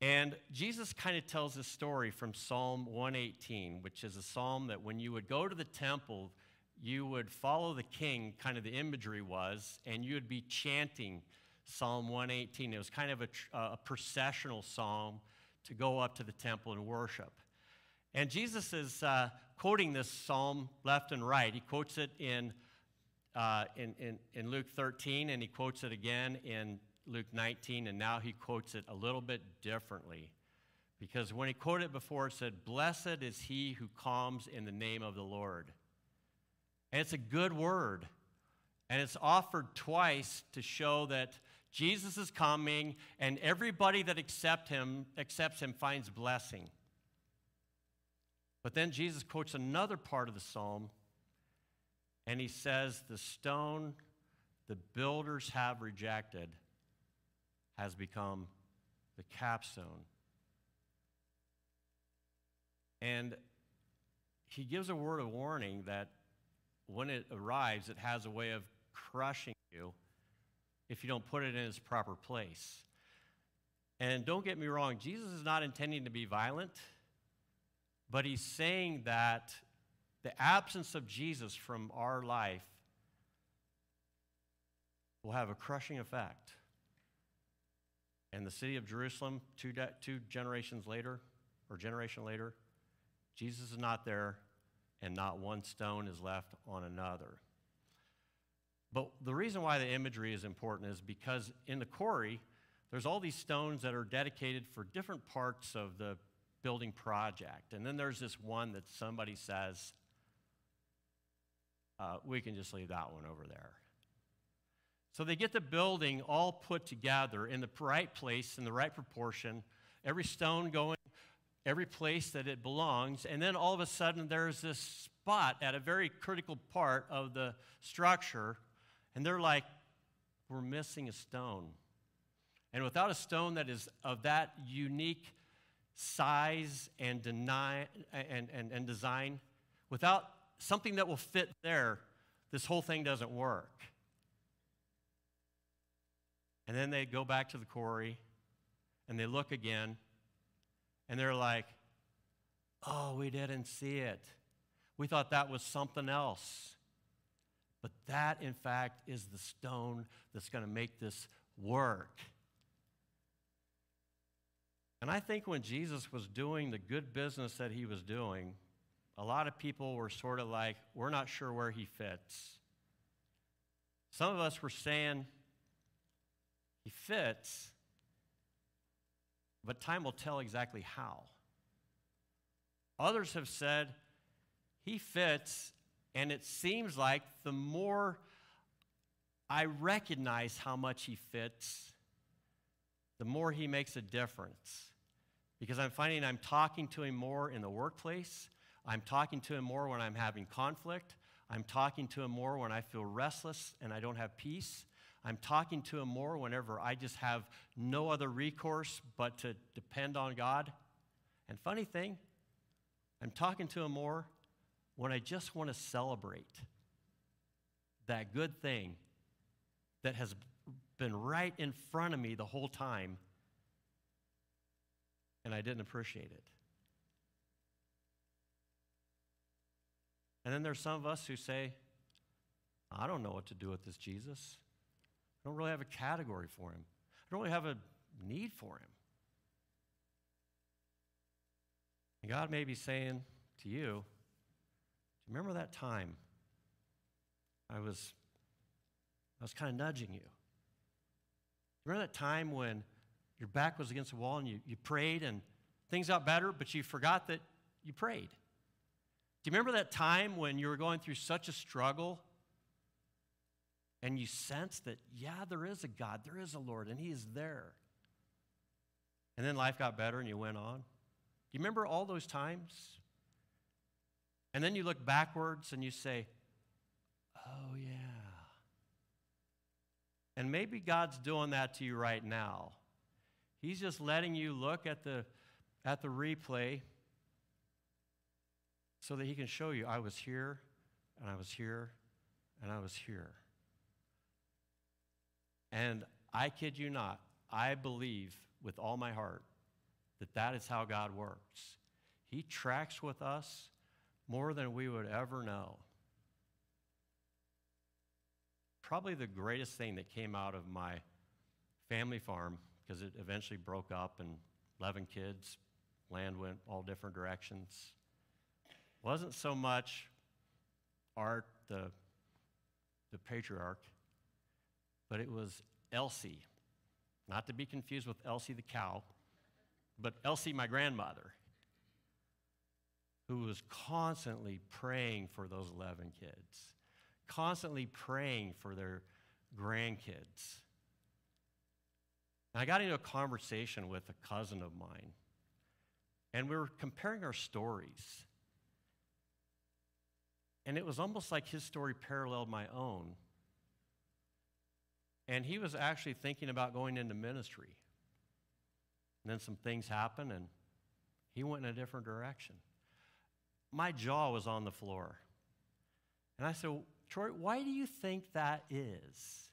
And Jesus kind of tells a story from Psalm 118, which is a psalm that when you would go to the temple, you would follow the king, kind of the imagery was, and you would be chanting Psalm 118. It was kind of a, a processional psalm to go up to the temple and worship. And Jesus is uh, quoting this psalm left and right. He quotes it in, uh, in, in, in Luke 13, and he quotes it again in Luke 19, and now he quotes it a little bit differently. Because when he quoted it before, it said, Blessed is he who comes in the name of the Lord. And it's a good word. And it's offered twice to show that Jesus is coming and everybody that accept him, accepts him finds blessing. But then Jesus quotes another part of the psalm and he says, The stone the builders have rejected has become the capstone. And he gives a word of warning that when it arrives, it has a way of crushing you if you don't put it in its proper place. And don't get me wrong, Jesus is not intending to be violent, but he's saying that the absence of Jesus from our life will have a crushing effect. And the city of Jerusalem, two, de- two generations later, or generation later, Jesus is not there and not one stone is left on another. But the reason why the imagery is important is because in the quarry, there's all these stones that are dedicated for different parts of the building project. And then there's this one that somebody says, uh, we can just leave that one over there. So they get the building all put together in the right place, in the right proportion, every stone going every place that it belongs. And then all of a sudden, there's this spot at a very critical part of the structure, and they're like, we're missing a stone. And without a stone that is of that unique size and, deny, and, and, and design, without something that will fit there, this whole thing doesn't work. And then they go back to the quarry and they look again and they're like, oh, we didn't see it. We thought that was something else. But that, in fact, is the stone that's going to make this work. And I think when Jesus was doing the good business that he was doing, a lot of people were sort of like, we're not sure where he fits. Some of us were saying, he fits, but time will tell exactly how. Others have said, he fits, and it seems like the more I recognize how much he fits, the more he makes a difference. Because I'm finding I'm talking to him more in the workplace. I'm talking to him more when I'm having conflict. I'm talking to him more when I feel restless and I don't have peace. I'm talking to him more whenever I just have no other recourse but to depend on God. And funny thing, I'm talking to him more when I just want to celebrate that good thing that has been right in front of me the whole time and I didn't appreciate it. And then there's some of us who say, I don't know what to do with this Jesus. I don't really have a category for him. I don't really have a need for him. And God may be saying to you, Do you remember that time I was I was kind of nudging you. Remember that time when your back was against the wall and you, you prayed and things got better, but you forgot that you prayed? Do you remember that time when you were going through such a struggle and you sensed that, yeah, there is a God, there is a Lord, and He is there? And then life got better and you went on? Do you remember all those times? And then you look backwards and you say, oh, yeah. And maybe God's doing that to you right now. He's just letting you look at the, at the replay so that He can show you I was here, and I was here, and I was here. And I kid you not, I believe with all my heart that that is how God works. He tracks with us more than we would ever know. Probably the greatest thing that came out of my family farm, because it eventually broke up and 11 kids, land went all different directions, wasn't so much Art, the, the patriarch, but it was Elsie, not to be confused with Elsie the cow, but Elsie, my grandmother who was constantly praying for those 11 kids, constantly praying for their grandkids. And I got into a conversation with a cousin of mine, and we were comparing our stories. And it was almost like his story paralleled my own. And he was actually thinking about going into ministry. And then some things happened, and he went in a different direction my jaw was on the floor. And I said, Troy, why do you think that is?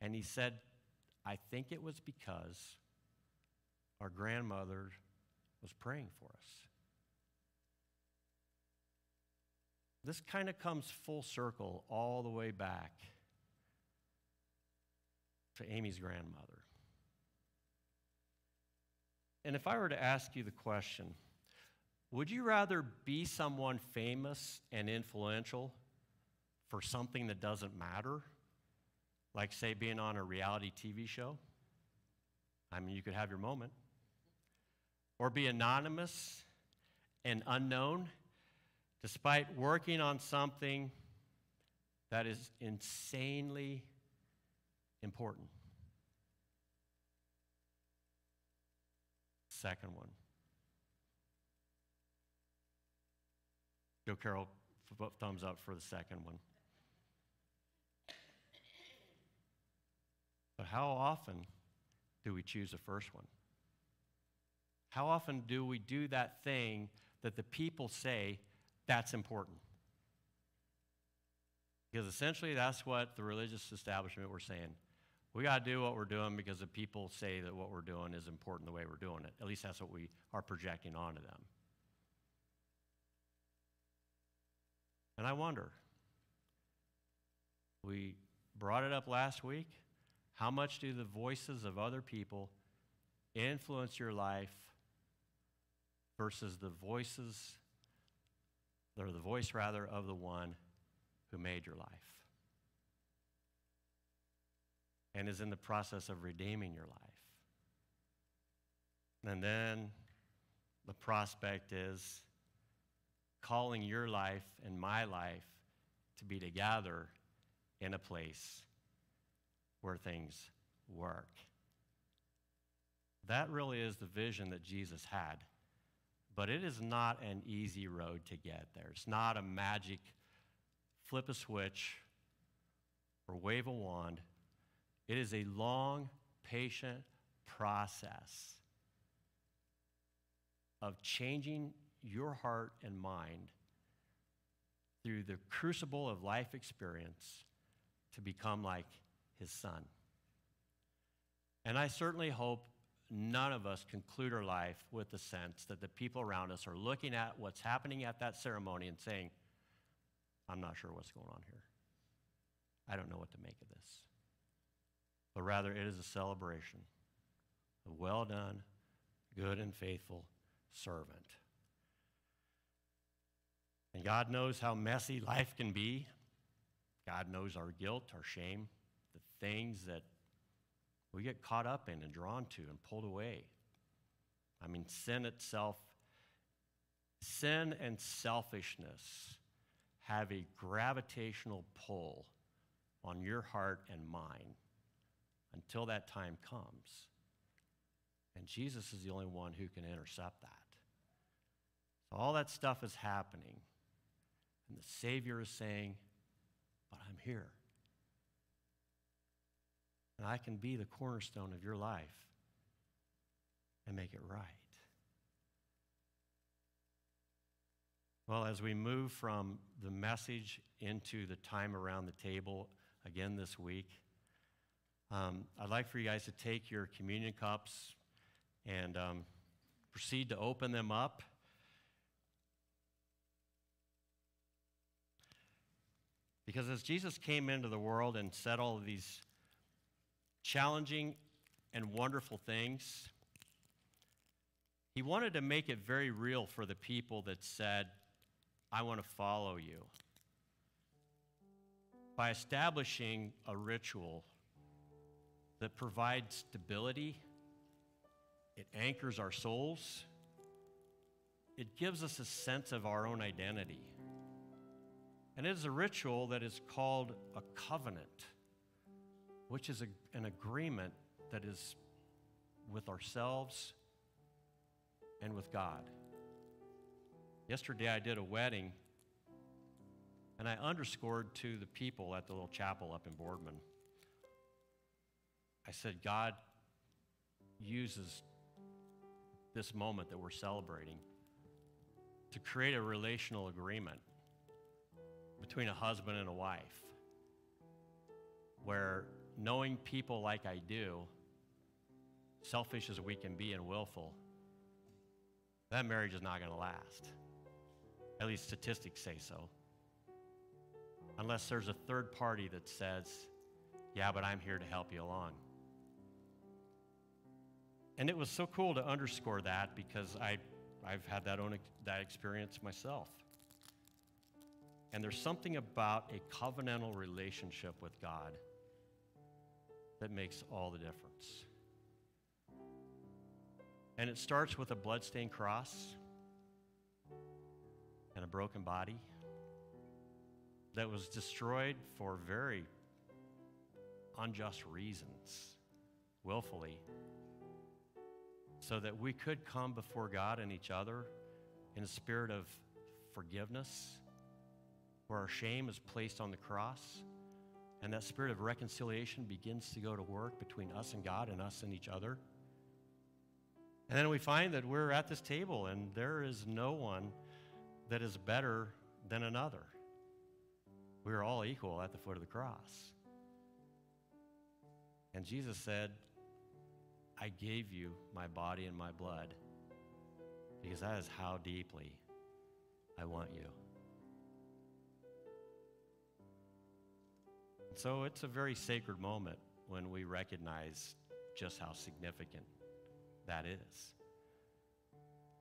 And he said, I think it was because our grandmother was praying for us. This kind of comes full circle all the way back to Amy's grandmother. And if I were to ask you the question, would you rather be someone famous and influential for something that doesn't matter? Like, say, being on a reality TV show? I mean, you could have your moment. Or be anonymous and unknown despite working on something that is insanely important. Second one. Joe Carroll, thumbs up for the second one. But how often do we choose the first one? How often do we do that thing that the people say that's important? Because essentially, that's what the religious establishment were saying. We got to do what we're doing because the people say that what we're doing is important the way we're doing it. At least that's what we are projecting onto them. And I wonder, we brought it up last week. How much do the voices of other people influence your life versus the voices, or the voice rather, of the one who made your life and is in the process of redeeming your life? And then the prospect is calling your life and my life to be together in a place where things work. That really is the vision that Jesus had. But it is not an easy road to get there. It's not a magic flip a switch or wave a wand. It is a long, patient process of changing your heart and mind through the crucible of life experience to become like his son. And I certainly hope none of us conclude our life with the sense that the people around us are looking at what's happening at that ceremony and saying, I'm not sure what's going on here. I don't know what to make of this. But rather, it is a celebration of well done, good and faithful servant. And God knows how messy life can be. God knows our guilt, our shame, the things that we get caught up in and drawn to and pulled away. I mean, sin itself, sin and selfishness have a gravitational pull on your heart and mind until that time comes. And Jesus is the only one who can intercept that. So all that stuff is happening. And the Savior is saying, But I'm here. And I can be the cornerstone of your life and make it right. Well, as we move from the message into the time around the table again this week, um, I'd like for you guys to take your communion cups and um, proceed to open them up. Because as Jesus came into the world and said all of these challenging and wonderful things, he wanted to make it very real for the people that said, I want to follow you. By establishing a ritual that provides stability, it anchors our souls, it gives us a sense of our own identity. And it is a ritual that is called a covenant, which is a, an agreement that is with ourselves and with God. Yesterday I did a wedding, and I underscored to the people at the little chapel up in Boardman. I said, God uses this moment that we're celebrating to create a relational agreement between a husband and a wife where knowing people like I do, selfish as we can be and willful, that marriage is not going to last. At least statistics say so. Unless there's a third party that says, yeah, but I'm here to help you along. And it was so cool to underscore that because I, I've had that, own, that experience myself. And there's something about a covenantal relationship with God that makes all the difference. And it starts with a bloodstained cross and a broken body that was destroyed for very unjust reasons, willfully, so that we could come before God and each other in a spirit of forgiveness where our shame is placed on the cross, and that spirit of reconciliation begins to go to work between us and God and us and each other. And then we find that we're at this table and there is no one that is better than another. We are all equal at the foot of the cross. And Jesus said, I gave you my body and my blood because that is how deeply I want you. So it's a very sacred moment when we recognize just how significant that is.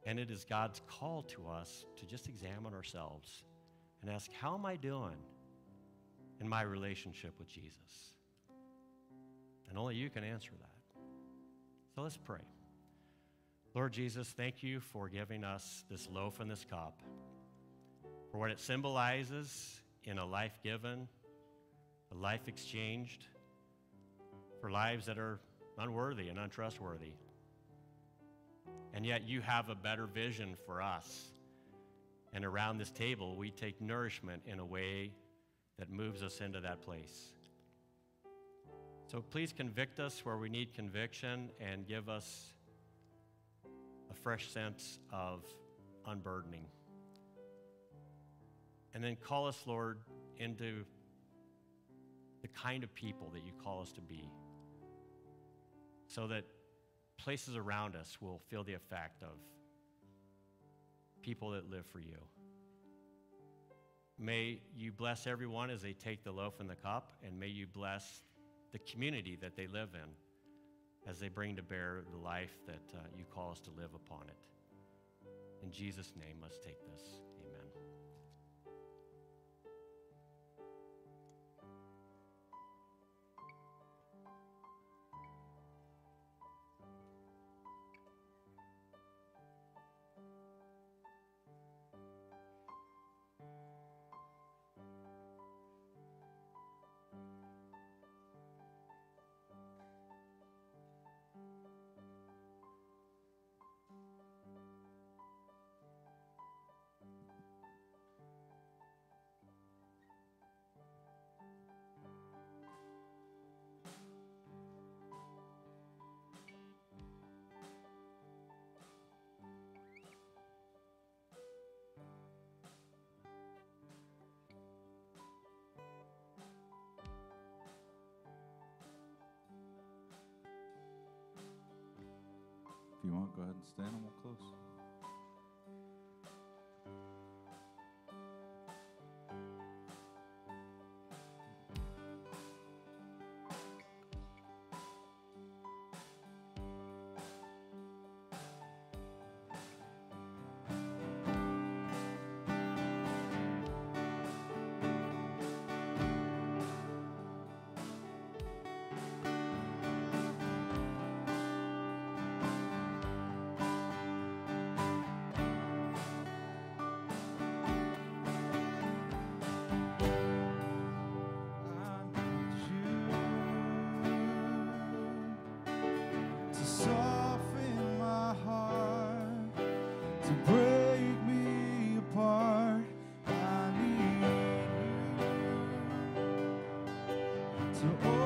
And it is God's call to us to just examine ourselves and ask, How am I doing in my relationship with Jesus? And only you can answer that. So let's pray. Lord Jesus, thank you for giving us this loaf and this cup, for what it symbolizes in a life given, a life exchanged, for lives that are unworthy and untrustworthy. And yet you have a better vision for us. And around this table, we take nourishment in a way that moves us into that place. So please convict us where we need conviction and give us a fresh sense of unburdening. And then call us, Lord, into the kind of people that you call us to be so that places around us will feel the effect of people that live for you. May you bless everyone as they take the loaf and the cup, and may you bless the community that they live in as they bring to bear the life that uh, you call us to live upon it. In Jesus' name, let's take this. Want, go ahead and stand and we'll close. You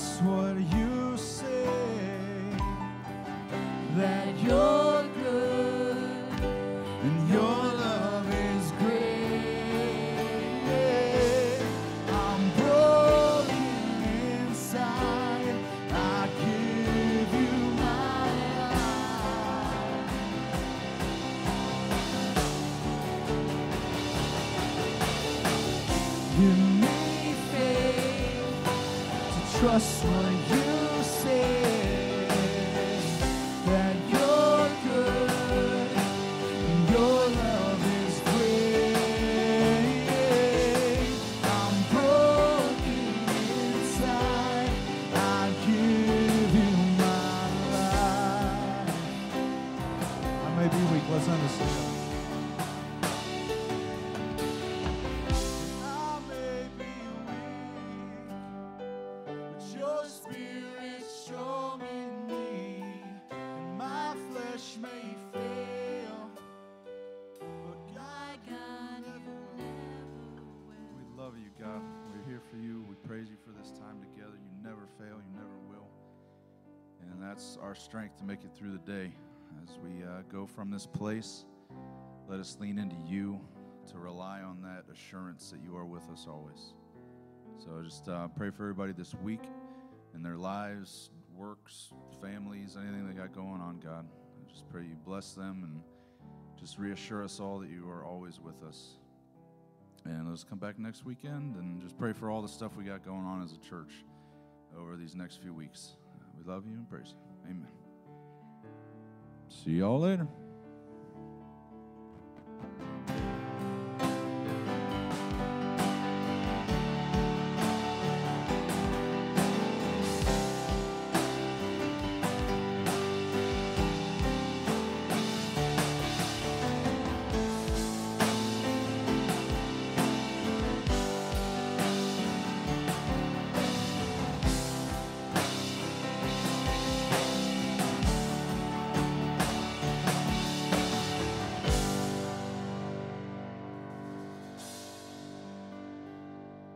trust what you our strength to make it through the day. As we uh, go from this place, let us lean into you to rely on that assurance that you are with us always. So just uh, pray for everybody this week in their lives, works, families, anything they got going on, God. I just pray you bless them and just reassure us all that you are always with us. And let's come back next weekend and just pray for all the stuff we got going on as a church over these next few weeks. We love you and praise you. Amen. See y'all later.